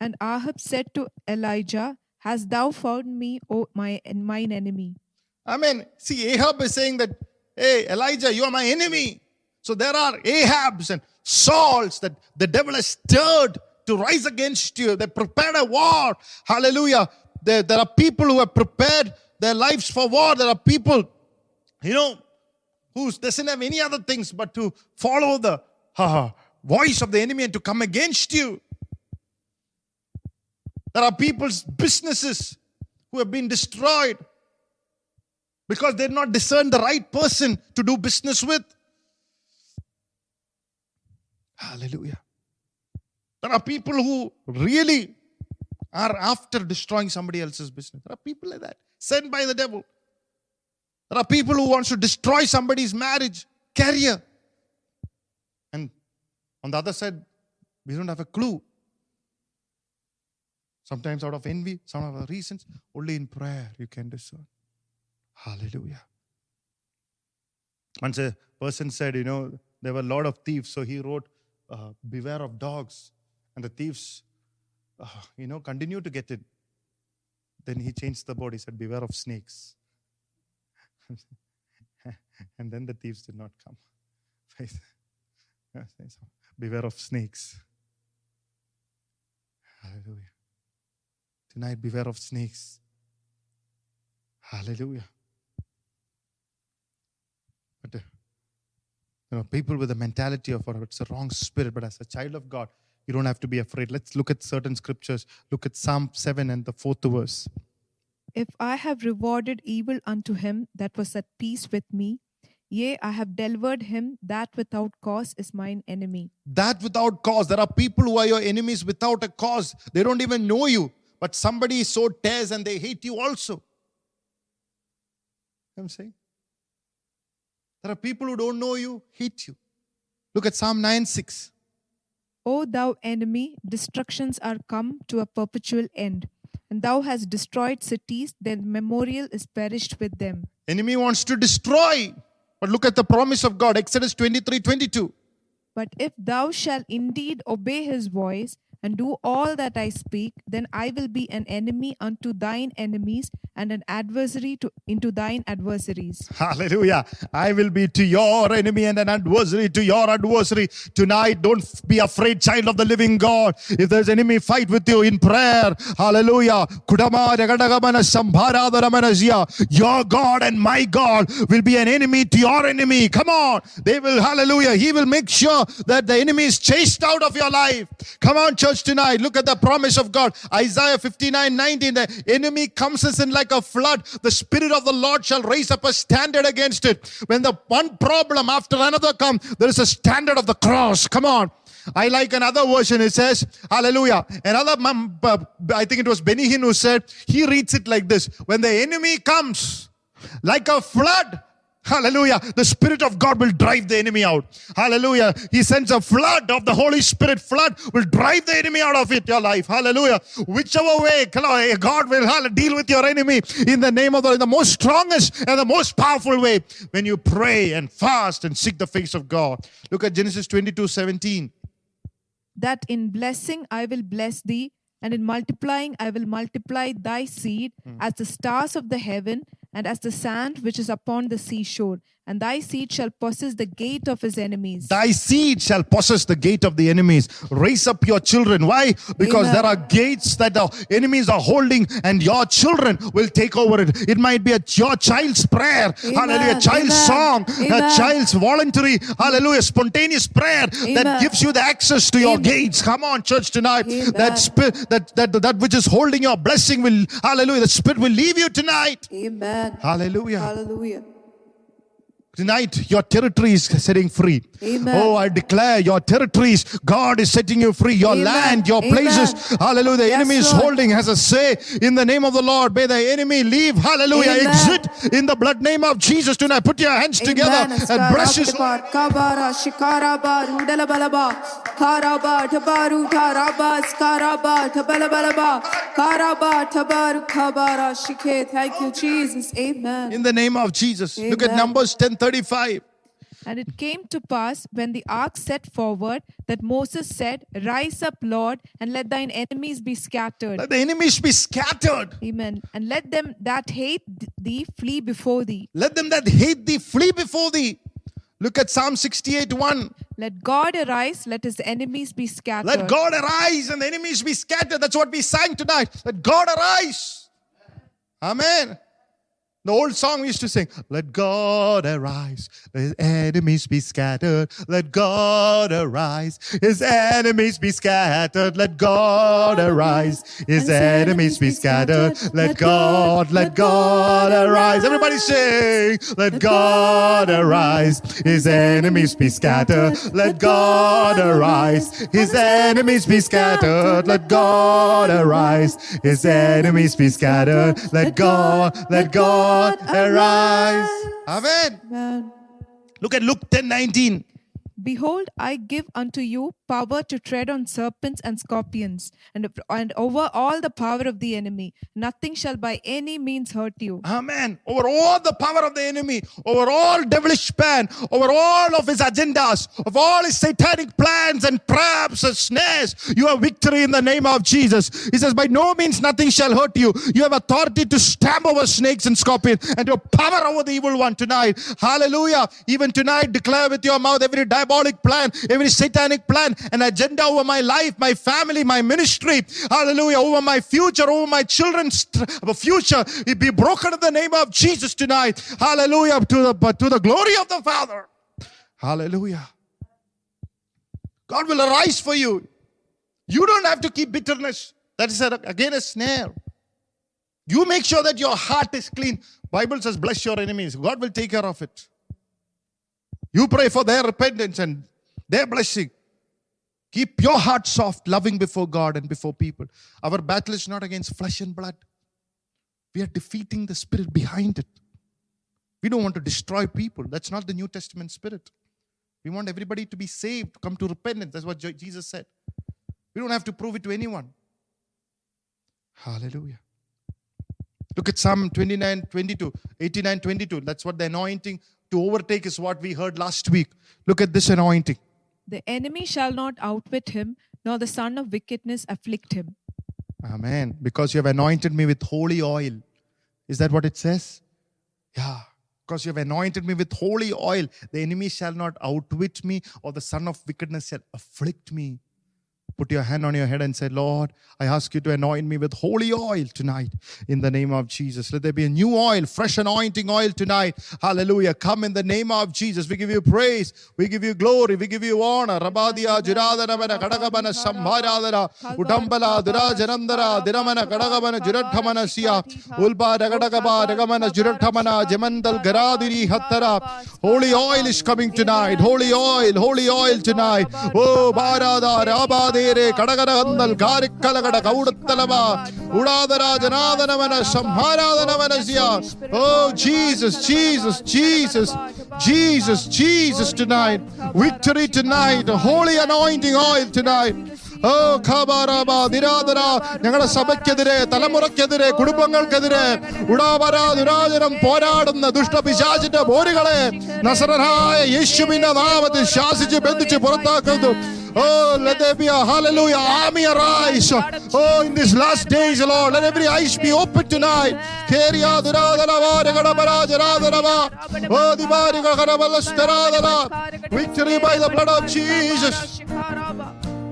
And Ahab said to Elijah, Hast thou found me, O my and mine enemy? Amen. See, Ahab is saying that, hey, Elijah, you are my enemy. So there are Ahabs and Sauls that the devil has stirred to rise against you. They prepared a war. Hallelujah. There, there are people who have prepared their lives for war. There are people, you know, who doesn't have any other things but to follow the uh, voice of the enemy and to come against you. There are people's businesses who have been destroyed because they did not discern the right person to do business with. Hallelujah. There are people who really are after destroying somebody else's business. There are people like that, sent by the devil. There are people who wants to destroy somebody's marriage, career. And on the other side, we don't have a clue. Sometimes out of envy, some of the reasons, only in prayer you can discern. Hallelujah. Once a person said, you know, there were a lot of thieves, so he wrote, uh, Beware of dogs. And the thieves, uh, you know, continue to get it. Then he changed the board. He said, Beware of snakes. and then the thieves did not come. Beware of snakes. Hallelujah. Tonight, beware of snakes. Hallelujah. But uh, you know, people with the mentality of oh, it's a wrong spirit, but as a child of God, you don't have to be afraid. Let's look at certain scriptures. Look at Psalm 7 and the fourth verse. If I have rewarded evil unto him that was at peace with me, yea, I have delivered him that without cause is mine enemy. That without cause. There are people who are your enemies without a cause. They don't even know you, but somebody so tears and they hate you also. You know what I'm saying? There are people who don't know you, hate you. Look at Psalm 9 6. O thou enemy, destructions are come to a perpetual end, and thou hast destroyed cities, their memorial is perished with them. Enemy wants to destroy. But look at the promise of God, Exodus 23 22. But if thou shalt indeed obey his voice, and do all that I speak, then I will be an enemy unto thine enemies and an adversary to, into thine adversaries. Hallelujah. I will be to your enemy and an adversary to your adversary. Tonight, don't be afraid, child of the living God. If there's enemy, fight with you in prayer. Hallelujah. Your God and my God will be an enemy to your enemy. Come on. They will, hallelujah. He will make sure that the enemy is chased out of your life. Come on, church, tonight. Look at the promise of God. Isaiah 59 19. The enemy comes as in like a flood. The Spirit of the Lord shall raise up a standard against it. When the one problem after another comes, there is a standard of the cross. Come on. I like another version. It says, Hallelujah. Another, uh, I think it was Benny who said, he reads it like this When the enemy comes like a flood, Hallelujah. The Spirit of God will drive the enemy out. Hallelujah. He sends a flood of the Holy Spirit. Flood will drive the enemy out of it, your life. Hallelujah. Whichever way, God will deal with your enemy in the name of the, the most strongest and the most powerful way when you pray and fast and seek the face of God. Look at Genesis 22 17. that in blessing I will bless thee, and in multiplying I will multiply thy seed hmm. as the stars of the heaven and as the sand which is upon the seashore. And thy seed shall possess the gate of his enemies. Thy seed shall possess the gate of the enemies. Raise up your children. Why? Because Amen. there are gates that the enemies are holding, and your children will take over it. It might be a, your child's prayer, hallelujah, a child's Amen. song, a child's voluntary, hallelujah, spontaneous prayer that gives you the access to your Amen. gates. Come on, church, tonight. Amen. That spirit, that, that that which is holding your blessing will, hallelujah, the spirit will leave you tonight. Amen. Hallelujah. Hallelujah. Tonight, your territory is setting free. Amen. Oh, I declare your territories, God is setting you free. Your Amen. land, your Amen. places. Hallelujah. The yes, enemy is Lord. holding has a say in the name of the Lord. May the enemy leave. Hallelujah. Exit in the blood name of Jesus tonight. Put your hands together and bless his Thank you, Jesus. Amen. In the name of Jesus. Look at Numbers 10 35. And it came to pass when the ark set forward that Moses said, Rise up, Lord, and let thine enemies be scattered. Let the enemies be scattered. Amen. And let them that hate thee flee before thee. Let them that hate thee flee before thee. Look at Psalm 68 1. Let God arise, let his enemies be scattered. Let God arise and the enemies be scattered. That's what we sang tonight. Let God arise. Amen. The old song we used to sing, Let God arise, his enemies be scattered. Let God arise, his enemies be scattered. Let God arise, his enemies be scattered. Let God, let God arise. Everybody sing, Let God arise, his enemies be scattered. Let God arise, his enemies be scattered. Let God arise, his enemies be scattered. Let God, let God arise. Amen. Amen. Look at Luke 10 19. Behold, I give unto you power to tread on serpents and scorpions, and, and over all the power of the enemy. Nothing shall by any means hurt you. Amen. Over all the power of the enemy, over all devilish plan, over all of his agendas, of all his satanic plans and traps and snares, you have victory in the name of Jesus. He says, By no means nothing shall hurt you. You have authority to stamp over snakes and scorpions and your power over the evil one tonight. Hallelujah. Even tonight, declare with your mouth every diabolic plan, every satanic plan, an agenda over my life, my family, my ministry. Hallelujah. Over my future, over my children's uh, future. It be broken in the name of Jesus tonight. Hallelujah. To the, to the glory of the Father. Hallelujah. God will arise for you. You don't have to keep bitterness. That is a- again a snare. You make sure that your heart is clean. Bible says, bless your enemies. God will take care of it. You pray for their repentance and their blessing. Keep your heart soft, loving before God and before people. Our battle is not against flesh and blood. We are defeating the spirit behind it. We don't want to destroy people. That's not the New Testament spirit. We want everybody to be saved, come to repentance. That's what Jesus said. We don't have to prove it to anyone. Hallelujah. Look at Psalm 29, 22, 89, 22. That's what the anointing to overtake is what we heard last week. Look at this anointing. The enemy shall not outwit him, nor the son of wickedness afflict him. Amen. Because you have anointed me with holy oil. Is that what it says? Yeah. Because you have anointed me with holy oil. The enemy shall not outwit me, or the son of wickedness shall afflict me. Put your hand on your head and say, Lord, I ask you to anoint me with holy oil tonight in the name of Jesus. Let there be a new oil, fresh anointing oil tonight. Hallelujah. Come in the name of Jesus. We give you praise. We give you glory. We give you honor. Rabadia, Jiradana, Kadagabana, Sambharadana, Udambala, Durajanandara, Diramana, Kadagabana, Jurathamana, Sia, Ulba, Dagadagaba, Dagamana, Jurathamana, Jamandal, Garadiri, Hattara. Holy oil is coming tonight. Holy oil, holy oil tonight. Oh, Barada, Rabade. കടകരയേരെ കടകരകന്നൽ കാരിക്കലകട കൗടുത്തലവ ഉടാതരാജനാഥനവന സംഹാരാധനവനസ്യ ഓ Jesus Jesus Jesus Jesus Jesus tonight victory tonight holy anointing oil tonight ഓ ഖബറബ നിരാദര ഞങ്ങളുടെ സഭയ്ക്കെതിരെ തലമുറയ്ക്കെതിരെ കുടുംബങ്ങൾക്കെതിരെ ഉടാവര ദുരാചരം പോരാടുന്ന ദുഷ്ടപിശാചിന്റെ പോരുകളെ നസറനായ യേശുവിന്റെ നാമത്തിൽ ശാസിച്ച് ബന്ധിച്ച് പുറത്താക്കുന്നു Oh, let there be a hallelujah army arise. Oh, in these last days, Lord, let every eyes be open tonight. Oh. Victory by the blood of Jesus.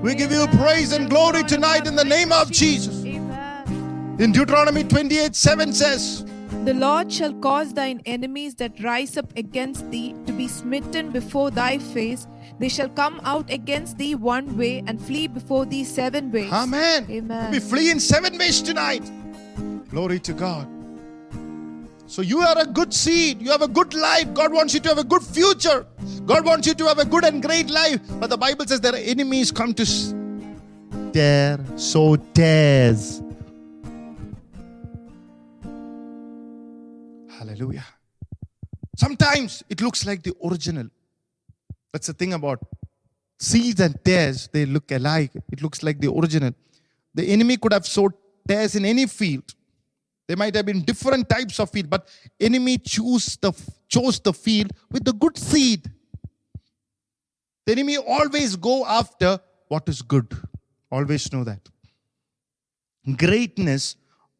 We give you praise and glory tonight in the name of Jesus. In Deuteronomy 28 7 says, The Lord shall cause thine enemies that rise up against thee to be smitten before thy face. They shall come out against thee one way and flee before thee seven ways. Amen. Amen. We flee in seven ways tonight. Glory to God. So you are a good seed. You have a good life. God wants you to have a good future. God wants you to have a good and great life. But the Bible says their enemies come to tear, so tears. Hallelujah. Sometimes it looks like the original. That's the thing about seeds and tares, they look alike. It looks like the original. The enemy could have sowed tares in any field. There might have been different types of field, but enemy choose the chose the field with the good seed. The enemy always go after what is good. Always know that. Greatness,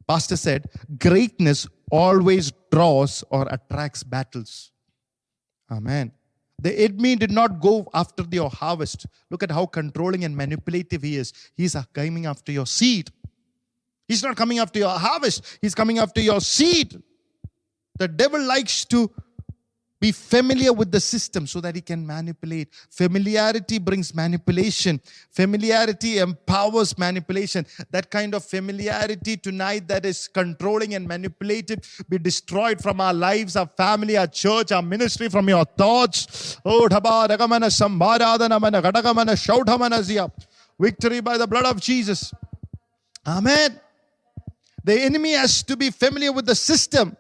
Pastor said, greatness always draws or attracts battles. Amen. The enemy did not go after your harvest. Look at how controlling and manipulative he is. He's coming after your seed. He's not coming after your harvest, he's coming after your seed. The devil likes to be familiar with the system so that he can manipulate. Familiarity brings manipulation. Familiarity empowers manipulation. That kind of familiarity tonight that is controlling and manipulative be destroyed from our lives, our family, our church, our ministry, from your thoughts. Oh. Victory by the blood of Jesus. Amen. The enemy has to be familiar with the system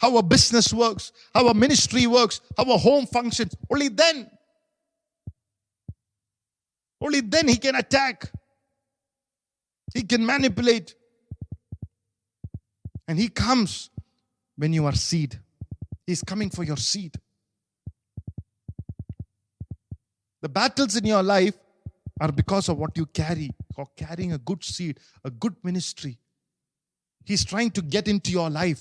how a business works, how a ministry works, how a home functions. Only then, only then he can attack. He can manipulate. And he comes when you are seed. He's coming for your seed. The battles in your life are because of what you carry, or carrying a good seed, a good ministry. He's trying to get into your life.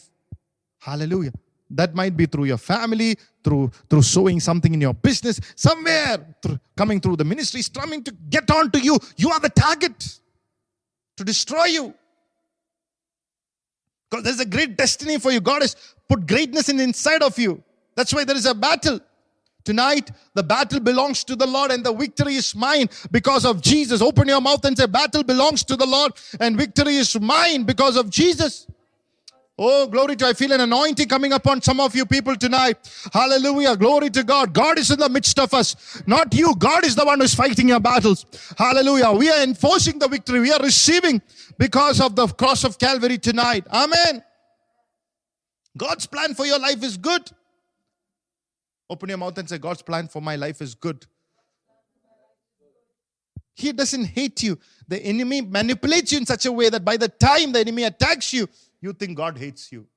Hallelujah. That might be through your family, through through sowing something in your business, somewhere through, coming through the ministry, is coming to get on to you. You are the target to destroy you. Because there's a great destiny for you. God has put greatness in inside of you. That's why there is a battle. Tonight, the battle belongs to the Lord and the victory is mine because of Jesus. Open your mouth and say, Battle belongs to the Lord and victory is mine because of Jesus. Oh, glory to I feel an anointing coming upon some of you people tonight. Hallelujah. Glory to God. God is in the midst of us. Not you. God is the one who's fighting your battles. Hallelujah. We are enforcing the victory. We are receiving because of the cross of Calvary tonight. Amen. God's plan for your life is good. Open your mouth and say, God's plan for my life is good. He doesn't hate you. The enemy manipulates you in such a way that by the time the enemy attacks you, you think God hates you.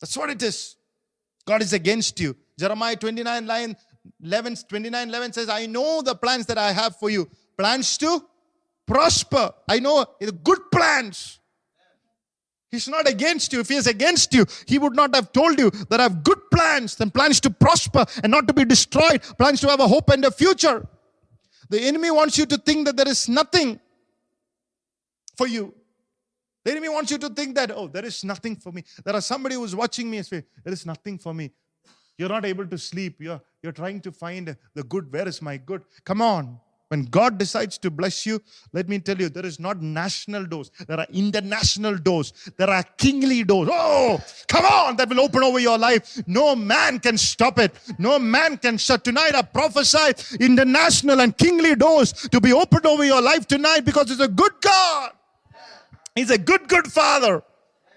That's what it is. God is against you. Jeremiah 29 line 11, 29 11 says, I know the plans that I have for you. Plans to prosper. I know the good plans. He's not against you. If he is against you, he would not have told you that I have good plans, then plans to prosper and not to be destroyed, plans to have a hope and a future. The enemy wants you to think that there is nothing for you. The enemy wants you to think that, oh, there is nothing for me. There are somebody who's watching me and say, there is nothing for me. You're not able to sleep. You're, you're trying to find the good. Where is my good? Come on. When God decides to bless you, let me tell you, there is not national doors. There are international doors. There are kingly doors. Oh, come on, that will open over your life. No man can stop it. No man can shut. Tonight, I prophesy international and kingly doors to be opened over your life tonight because it's a good God. He's a good, good Father.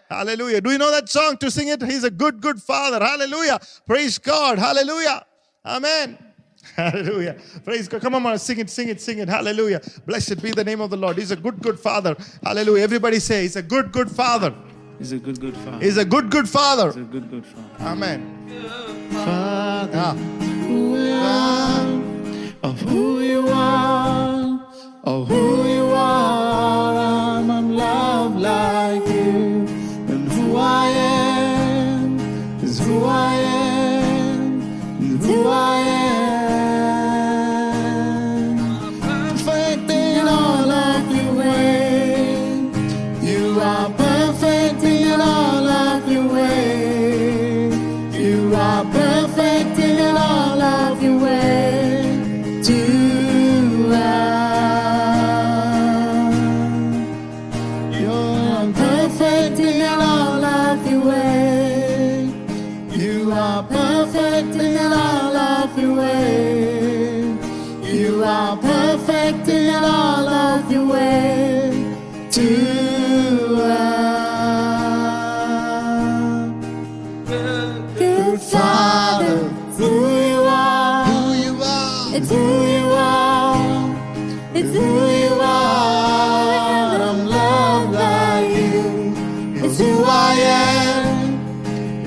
Hallelujah. Do you know that song to sing it? He's a good, good Father. Hallelujah. Praise God. Hallelujah. Amen. Hallelujah. Praise God. Come on, man. Sing it, sing it, sing it. Hallelujah. Blessed be the name of the Lord. He's a good, good Father. Hallelujah. Everybody say, He's a good, good Father. He's a good, good father. He's a good, good Father. He's a good, good father. Amen. Father Ah. who you are, of who you are, of who you are. I'm in love like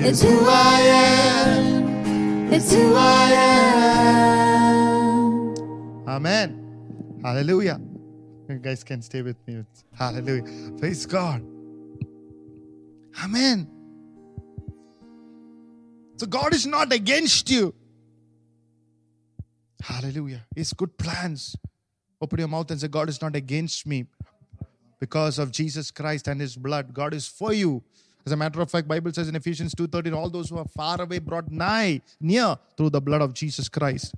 It's who I am. It's who I am. Amen. Hallelujah. You guys can stay with me. Hallelujah. Praise God. Amen. So God is not against you. Hallelujah. It's good plans. Open your mouth and say, God is not against me because of Jesus Christ and his blood. God is for you. As a matter of fact, Bible says in Ephesians 2:13, all those who are far away brought nigh, near through the blood of Jesus Christ.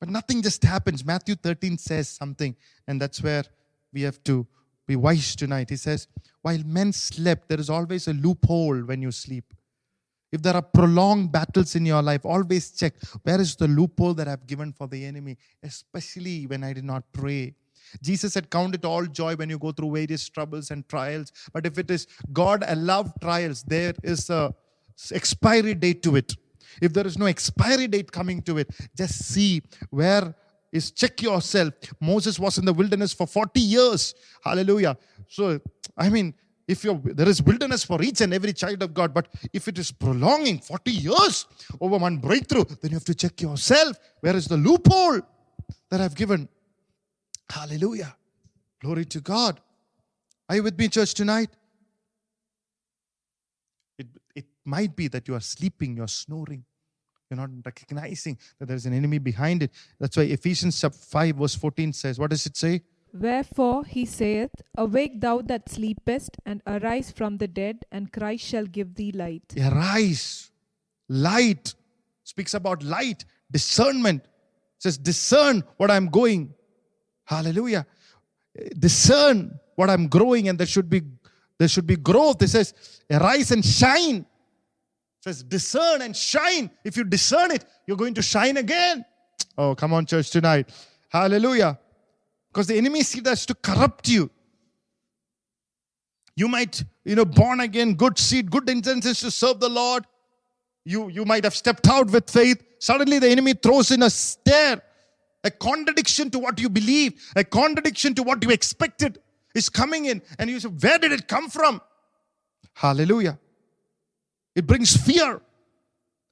But nothing just happens. Matthew 13 says something, and that's where we have to be wise tonight. He says, While men slept, there is always a loophole when you sleep. If there are prolonged battles in your life, always check where is the loophole that I've given for the enemy, especially when I did not pray. Jesus said, Count it all joy when you go through various troubles and trials. But if it is God allowed trials, there is a expiry date to it. If there is no expiry date coming to it, just see where is check yourself. Moses was in the wilderness for 40 years. Hallelujah. So, I mean, if you're there is wilderness for each and every child of God, but if it is prolonging 40 years over one breakthrough, then you have to check yourself. Where is the loophole that I've given? Hallelujah. Glory to God. Are you with me, church, tonight? It, it might be that you are sleeping, you're snoring. You're not recognizing that there's an enemy behind it. That's why Ephesians chapter 5, verse 14 says, What does it say? Wherefore he saith, Awake thou that sleepest, and arise from the dead, and Christ shall give thee light. Arise. Light. Speaks about light, discernment. says, discern what I'm going. Hallelujah. Discern what I'm growing, and there should be there should be growth. It says, arise and shine. It says, discern and shine. If you discern it, you're going to shine again. Oh, come on, church, tonight. Hallelujah. Because the enemy sees us to corrupt you. You might, you know, born again, good seed, good intentions to serve the Lord. You, you might have stepped out with faith. Suddenly the enemy throws in a stare, a contradiction to what you believe, a contradiction to what you expected is coming in. And you say, Where did it come from? Hallelujah. It brings fear.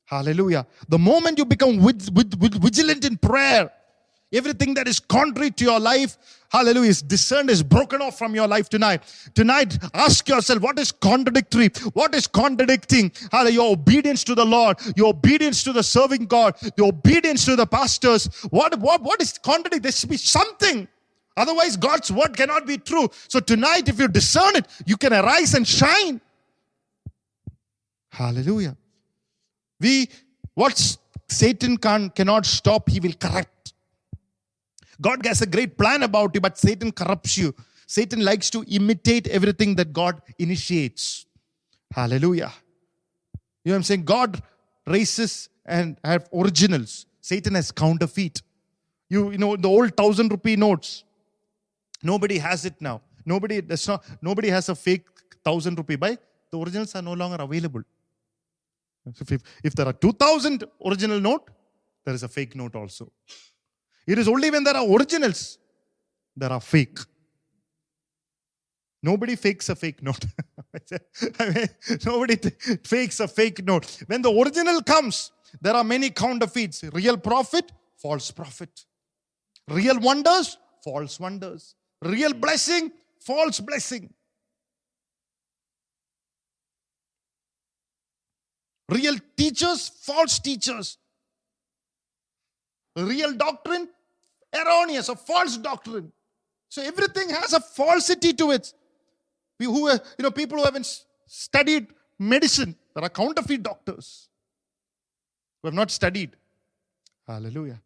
Hallelujah. The moment you become vigilant in prayer, Everything that is contrary to your life, hallelujah, is discerned, is broken off from your life tonight. Tonight, ask yourself what is contradictory? What is contradicting? Hallelujah, your obedience to the Lord, your obedience to the serving God, your obedience to the pastors. What, what, what is contradicting? There should be something. Otherwise, God's word cannot be true. So tonight, if you discern it, you can arise and shine. Hallelujah. We, what Satan can, cannot stop, he will correct. God has a great plan about you, but Satan corrupts you. Satan likes to imitate everything that God initiates. Hallelujah. You know I'm saying? God raises and have originals. Satan has counterfeit. You, you know, the old thousand rupee notes. Nobody has it now. Nobody does not, nobody has a fake thousand rupee buy. The originals are no longer available. If, if, if there are 2000 original note, there is a fake note also. It is only when there are originals, there are fake. Nobody fakes a fake note. I mean, nobody t- fakes a fake note. When the original comes, there are many counterfeits. Real prophet, false prophet. Real wonders, false wonders. Real blessing, false blessing. Real teachers, false teachers. Real doctrine, erroneous or false doctrine. So everything has a falsity to it. We who uh, you know, people who haven't studied medicine, there are counterfeit doctors who have not studied. Hallelujah.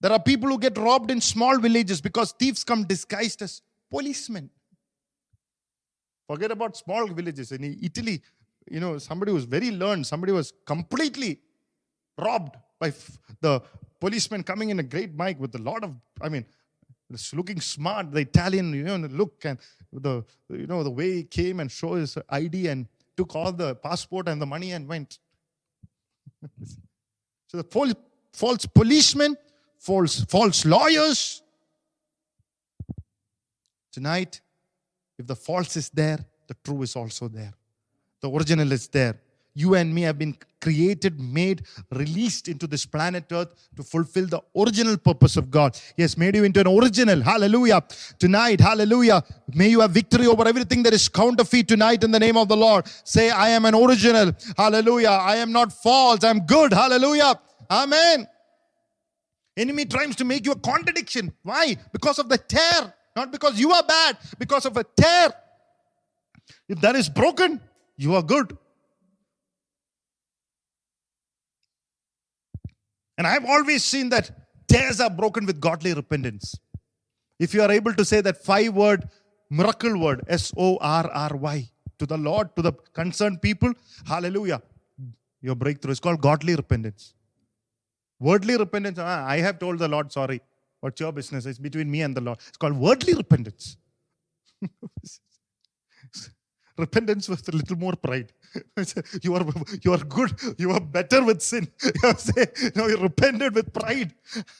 There are people who get robbed in small villages because thieves come disguised as policemen. Forget about small villages. In Italy, you know, somebody was very learned, somebody was completely robbed by f- the policeman coming in a great mic with a lot of, I mean, looking smart, the Italian, you know, look and the, you know, the way he came and showed his ID and took all the passport and the money and went. so the false, false policemen, false, false lawyers. Tonight, if the false is there, the true is also there. The original is there. You and me have been created, made, released into this planet Earth to fulfill the original purpose of God. He has made you into an original. Hallelujah. Tonight, hallelujah. May you have victory over everything that is counterfeit tonight in the name of the Lord. Say, I am an original. Hallelujah. I am not false. I'm good. Hallelujah. Amen. Enemy tries to make you a contradiction. Why? Because of the tear. Not because you are bad, because of a tear. If that is broken, you are good. And I've always seen that tears are broken with godly repentance. If you are able to say that five word miracle word, S O R R Y, to the Lord, to the concerned people, hallelujah, your breakthrough is called godly repentance. Wordly repentance, ah, I have told the Lord, sorry. What's your business? It's between me and the Lord. It's called wordly repentance. repentance with a little more pride. you are you are good. You are better with sin. You are say, no, you repented with pride.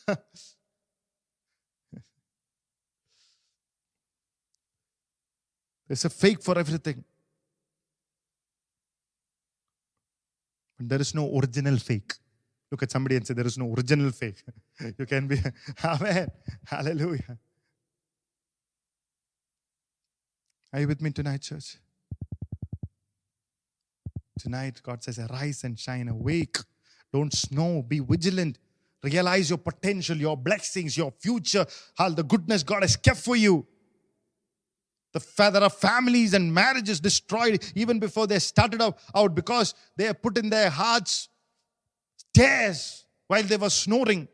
There's a fake for everything. But there is no original fake. Look at somebody and say, There is no original fake. you can be, Amen. Hallelujah. Are you with me tonight, church? Tonight, God says, Arise and shine, awake. Don't snow, be vigilant. Realize your potential, your blessings, your future, how the goodness God has kept for you. The fa- of families and marriages destroyed even before they started out because they have put in their hearts tears while they were snoring.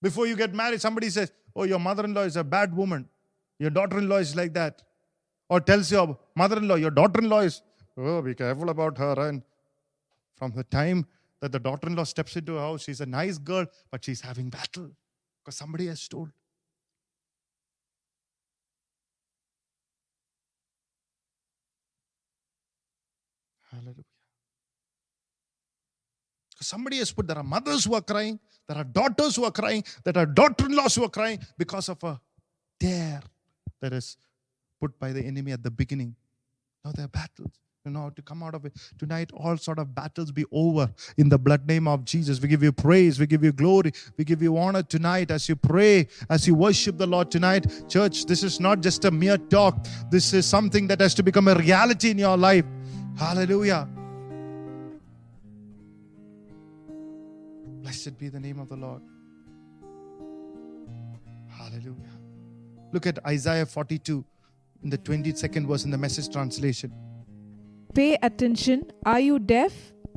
Before you get married, somebody says, Oh, your mother in law is a bad woman. Your daughter in law is like that. Or tells your mother in law, Your daughter in law is, Oh, be careful about her. And from the time that the daughter in law steps into a house, she's a nice girl, but she's having battle because somebody has told. Hallelujah. Somebody has put, there are mothers who are crying, there are daughters who are crying, there are daughter in laws who are crying because of a dare that is put by the enemy at the beginning. Now there are battles. you know to come out of it. Tonight, all sort of battles be over in the blood name of Jesus. We give you praise, we give you glory, we give you honor tonight as you pray, as you worship the Lord tonight. Church, this is not just a mere talk, this is something that has to become a reality in your life. Hallelujah. Blessed be the name of the Lord. Hallelujah. Look at Isaiah 42 in the 22nd verse in the message translation. Pay attention. Are you deaf?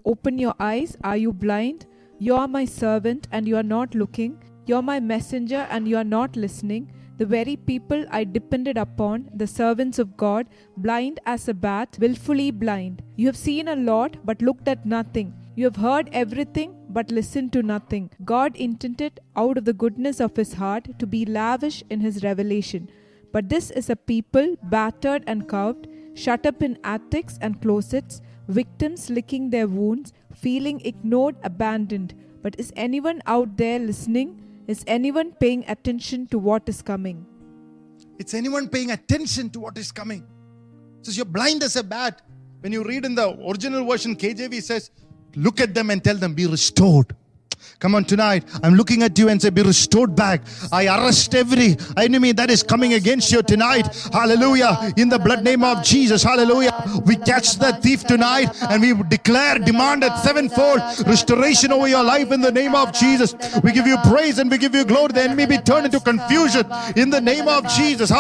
Open your eyes. Are you blind? You are my servant and you are not looking. You are my messenger and you are not listening. The very people I depended upon, the servants of God, blind as a bat, willfully blind. You have seen a lot but looked at nothing. You have heard everything but listened to nothing. God intended out of the goodness of his heart to be lavish in his revelation. But this is a people battered and curved, shut up in attics and closets, victims licking their wounds, feeling ignored, abandoned. But is anyone out there listening? Is anyone paying attention to what is coming? It's anyone paying attention to what is coming. Says you're blind as a bat. When you read in the original version, KJV says, look at them and tell them, be restored. Come on, tonight, I'm looking at you and say, Be restored back. I arrest every enemy that is coming against you tonight. Hallelujah. In the blood name of Jesus. Hallelujah. We catch that thief tonight and we declare, demand at sevenfold restoration over your life in the name of Jesus. We give you praise and we give you glory. The enemy be turned into confusion in the name of Jesus.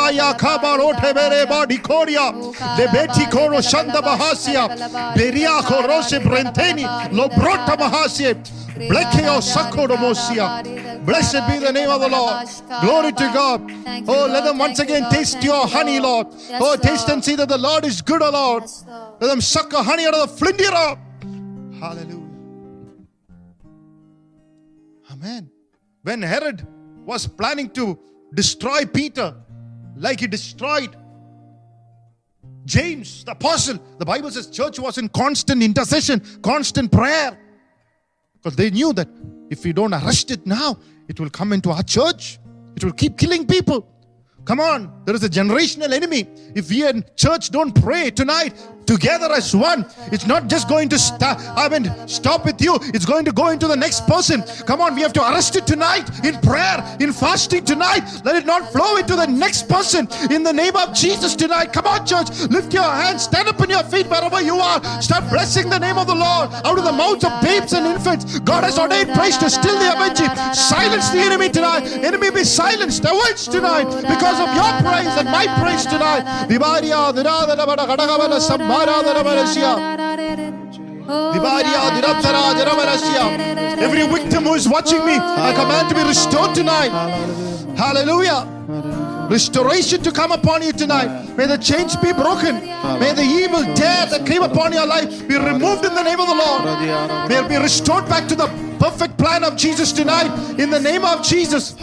Blessed be the name of the Lord. Glory to God. Oh, let them once again taste your honey, Lord. Oh, taste and see that the Lord is good, O Lord. Let them suck the honey out of the flinty rock. Hallelujah. Amen. When Herod was planning to destroy Peter, like he destroyed James, the apostle, the Bible says church was in constant intercession, constant prayer. Because they knew that if we don't arrest it now, it will come into our church. It will keep killing people. Come on, there is a generational enemy. If we in church don't pray tonight together as one, it's not just going to stop. I mean, stop with you. It's going to go into the next person. Come on, we have to arrest it tonight in prayer, in fasting tonight. Let it not flow into the next person. In the name of Jesus tonight. Come on, church, lift your hands, stand up on your feet wherever you are. Start blessing the name of the Lord out of the mouths of babes and infants. God has ordained praise to still the avenging. Silence the enemy tonight. Enemy be silenced. The words tonight because of your praise and my praise tonight. Divaria, dirada, dabada, gadagabada, sambara, dabadashia. Divaria, diraptara, dirabadashia. Every victim who is watching me, I command to be restored tonight. Hallelujah. Restoration to come upon you tonight. May the chains be broken. May the evil dare that came upon your life be removed in the name of the Lord. May it be restored back to the perfect plan of Jesus tonight in the name of Jesus.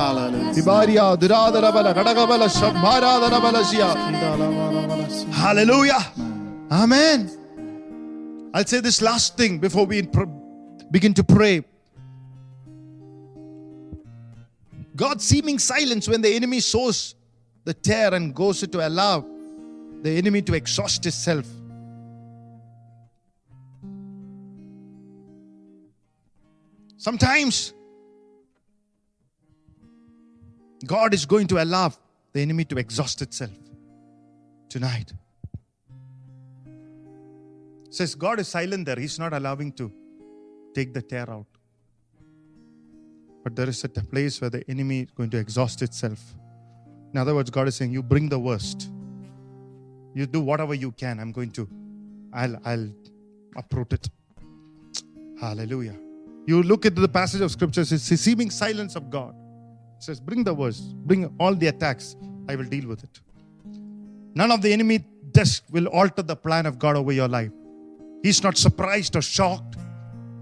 Hallelujah. Amen. I'll say this last thing before we begin to pray. God's seeming silence when the enemy sows the tare and goes to allow the enemy to exhaust itself. Sometimes God is going to allow the enemy to exhaust itself tonight. Says God is silent there. He's not allowing to take the tear out. But there is a place where the enemy is going to exhaust itself. In other words, God is saying, You bring the worst. You do whatever you can. I'm going to, I'll, I'll uproot it. Hallelujah. You look at the passage of scriptures, it's the seeming silence of God. It says, Bring the worst, bring all the attacks. I will deal with it. None of the enemy just will alter the plan of God over your life. He's not surprised or shocked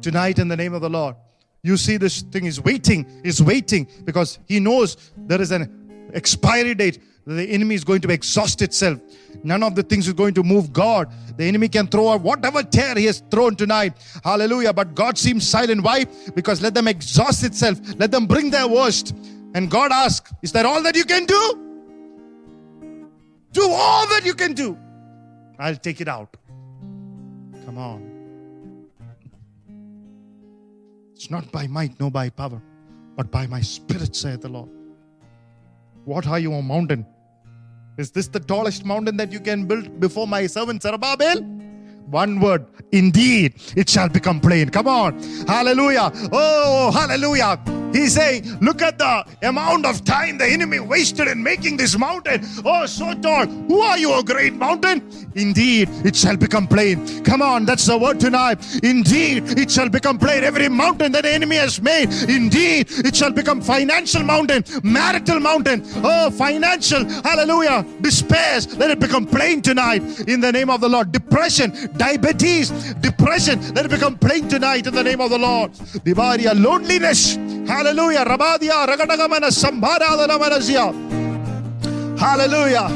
tonight in the name of the Lord. You see, this thing is waiting, is waiting because he knows there is an expiry date. The enemy is going to exhaust itself. None of the things is going to move God. The enemy can throw out whatever tear he has thrown tonight. Hallelujah. But God seems silent. Why? Because let them exhaust itself. Let them bring their worst. And God asks, Is that all that you can do? Do all that you can do. I'll take it out. Come on. It's not by might, no by power, but by my spirit, saith the Lord. What are you, a mountain? Is this the tallest mountain that you can build before my servant Zerubbabel? One word, indeed, it shall become plain. Come on. Hallelujah. Oh, hallelujah. He's saying, look at the amount of time the enemy wasted in making this mountain. Oh, so tall. Who are you, a great mountain? Indeed, it shall become plain. Come on, that's the word tonight. Indeed, it shall become plain. Every mountain that the enemy has made, indeed, it shall become financial mountain, marital mountain. Oh, financial, hallelujah, despairs. Let it become plain tonight in the name of the Lord. Depression, diabetes, depression, let it become plain tonight in the name of the Lord. Divaria, loneliness, hallelujah. Rabadia, Ragadagamana, Manasya. Hallelujah.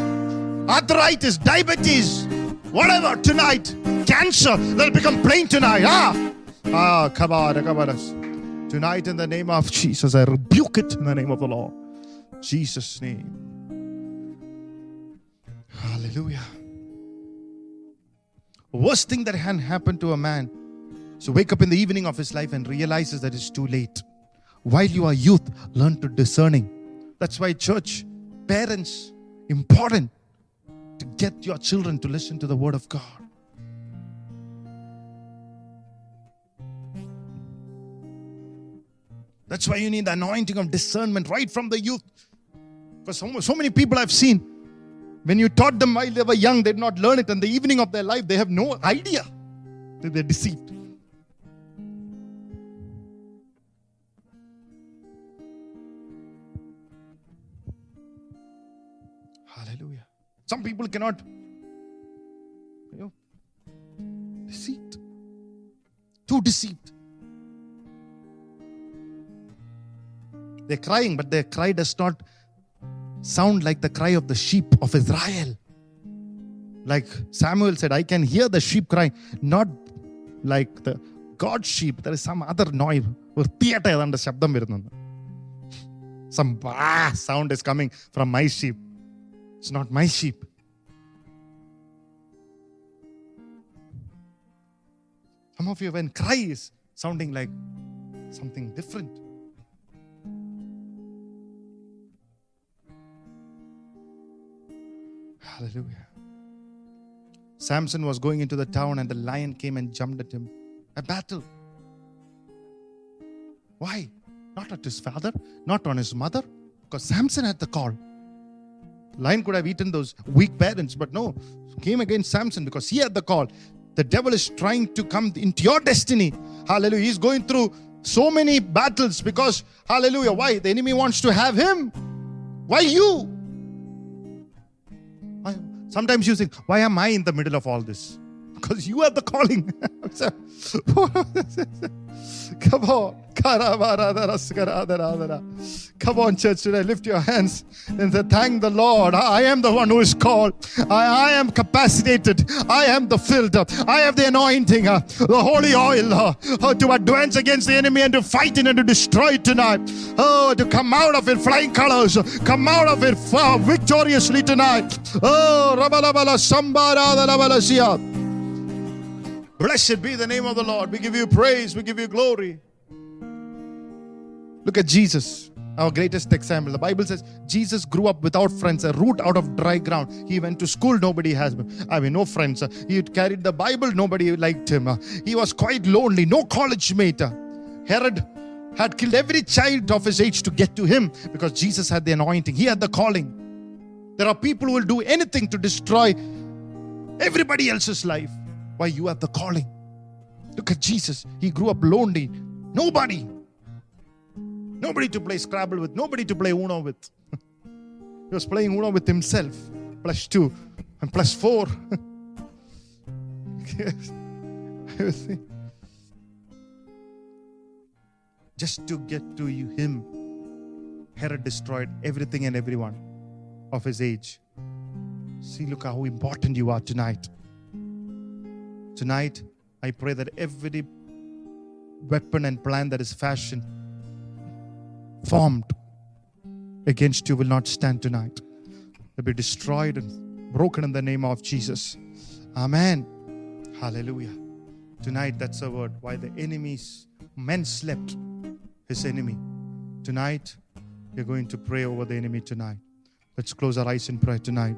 Arthritis, diabetes, whatever tonight, cancer, it become plain tonight. Ah, ah, come on, come on. Tonight, in the name of Jesus, I rebuke it in the name of the Lord. Jesus' name. Hallelujah. Worst thing that can happen to a man is to wake up in the evening of his life and realizes that it's too late. While you are youth, learn to discerning. That's why church, parents, important to get your children to listen to the word of God. That's why you need the anointing of discernment right from the youth. Because so, many people I've seen, when you taught them while they were young, they did not learn it. And the evening of their life, they have no idea that they're deceived. Some people cannot, you know, deceived. Too deceived. They're crying, but their cry does not sound like the cry of the sheep of Israel. Like Samuel said, I can hear the sheep crying, not like the God's sheep. There is some other noise. വൃത്തിയായിട്ട് ഏതാണ്ട് ശബ്ദം വരുന്നുണ്ട് Some bah sound is coming from my sheep. It's not my sheep. Some of you, when cry is sounding like something different. Hallelujah. Samson was going into the town and the lion came and jumped at him. A battle. Why? Not at his father, not on his mother, because Samson had the call. Lion could have eaten those weak parents, but no, came against Samson because he had the call. The devil is trying to come into your destiny. Hallelujah. He's going through so many battles because, hallelujah, why? The enemy wants to have him. Why you? Sometimes you think, why am I in the middle of all this? Because you have the calling. Come on. Come on, church, today. Lift your hands and say, Thank the Lord. I am the one who is called. I, I am capacitated. I am the filled. I have the anointing, uh, the holy oil uh, uh, to advance against the enemy and to fight it and to destroy it tonight. Oh, to come out of it flying colors. Come out of it uh, victoriously tonight. Oh, Rabalabala Sambara Dalabalasiya. Blessed be the name of the Lord. We give you praise. We give you glory. Look at Jesus, our greatest example. The Bible says Jesus grew up without friends, a root out of dry ground. He went to school, nobody has him. I mean, no friends. He carried the Bible, nobody liked him. He was quite lonely, no college mate. Herod had killed every child of his age to get to him because Jesus had the anointing, he had the calling. There are people who will do anything to destroy everybody else's life. Why you have the calling? Look at Jesus. He grew up lonely. Nobody. Nobody to play Scrabble with, nobody to play Uno with. he was playing Uno with himself. Plus two and plus four. Just to get to you, him, Herod destroyed everything and everyone of his age. See, look how important you are tonight. Tonight, I pray that every weapon and plan that is fashioned, formed against you will not stand tonight. They'll be destroyed and broken in the name of Jesus. Amen. Hallelujah. Tonight, that's a word. While the enemies, men slept, his enemy. Tonight, we're going to pray over the enemy tonight. Let's close our eyes in prayer tonight.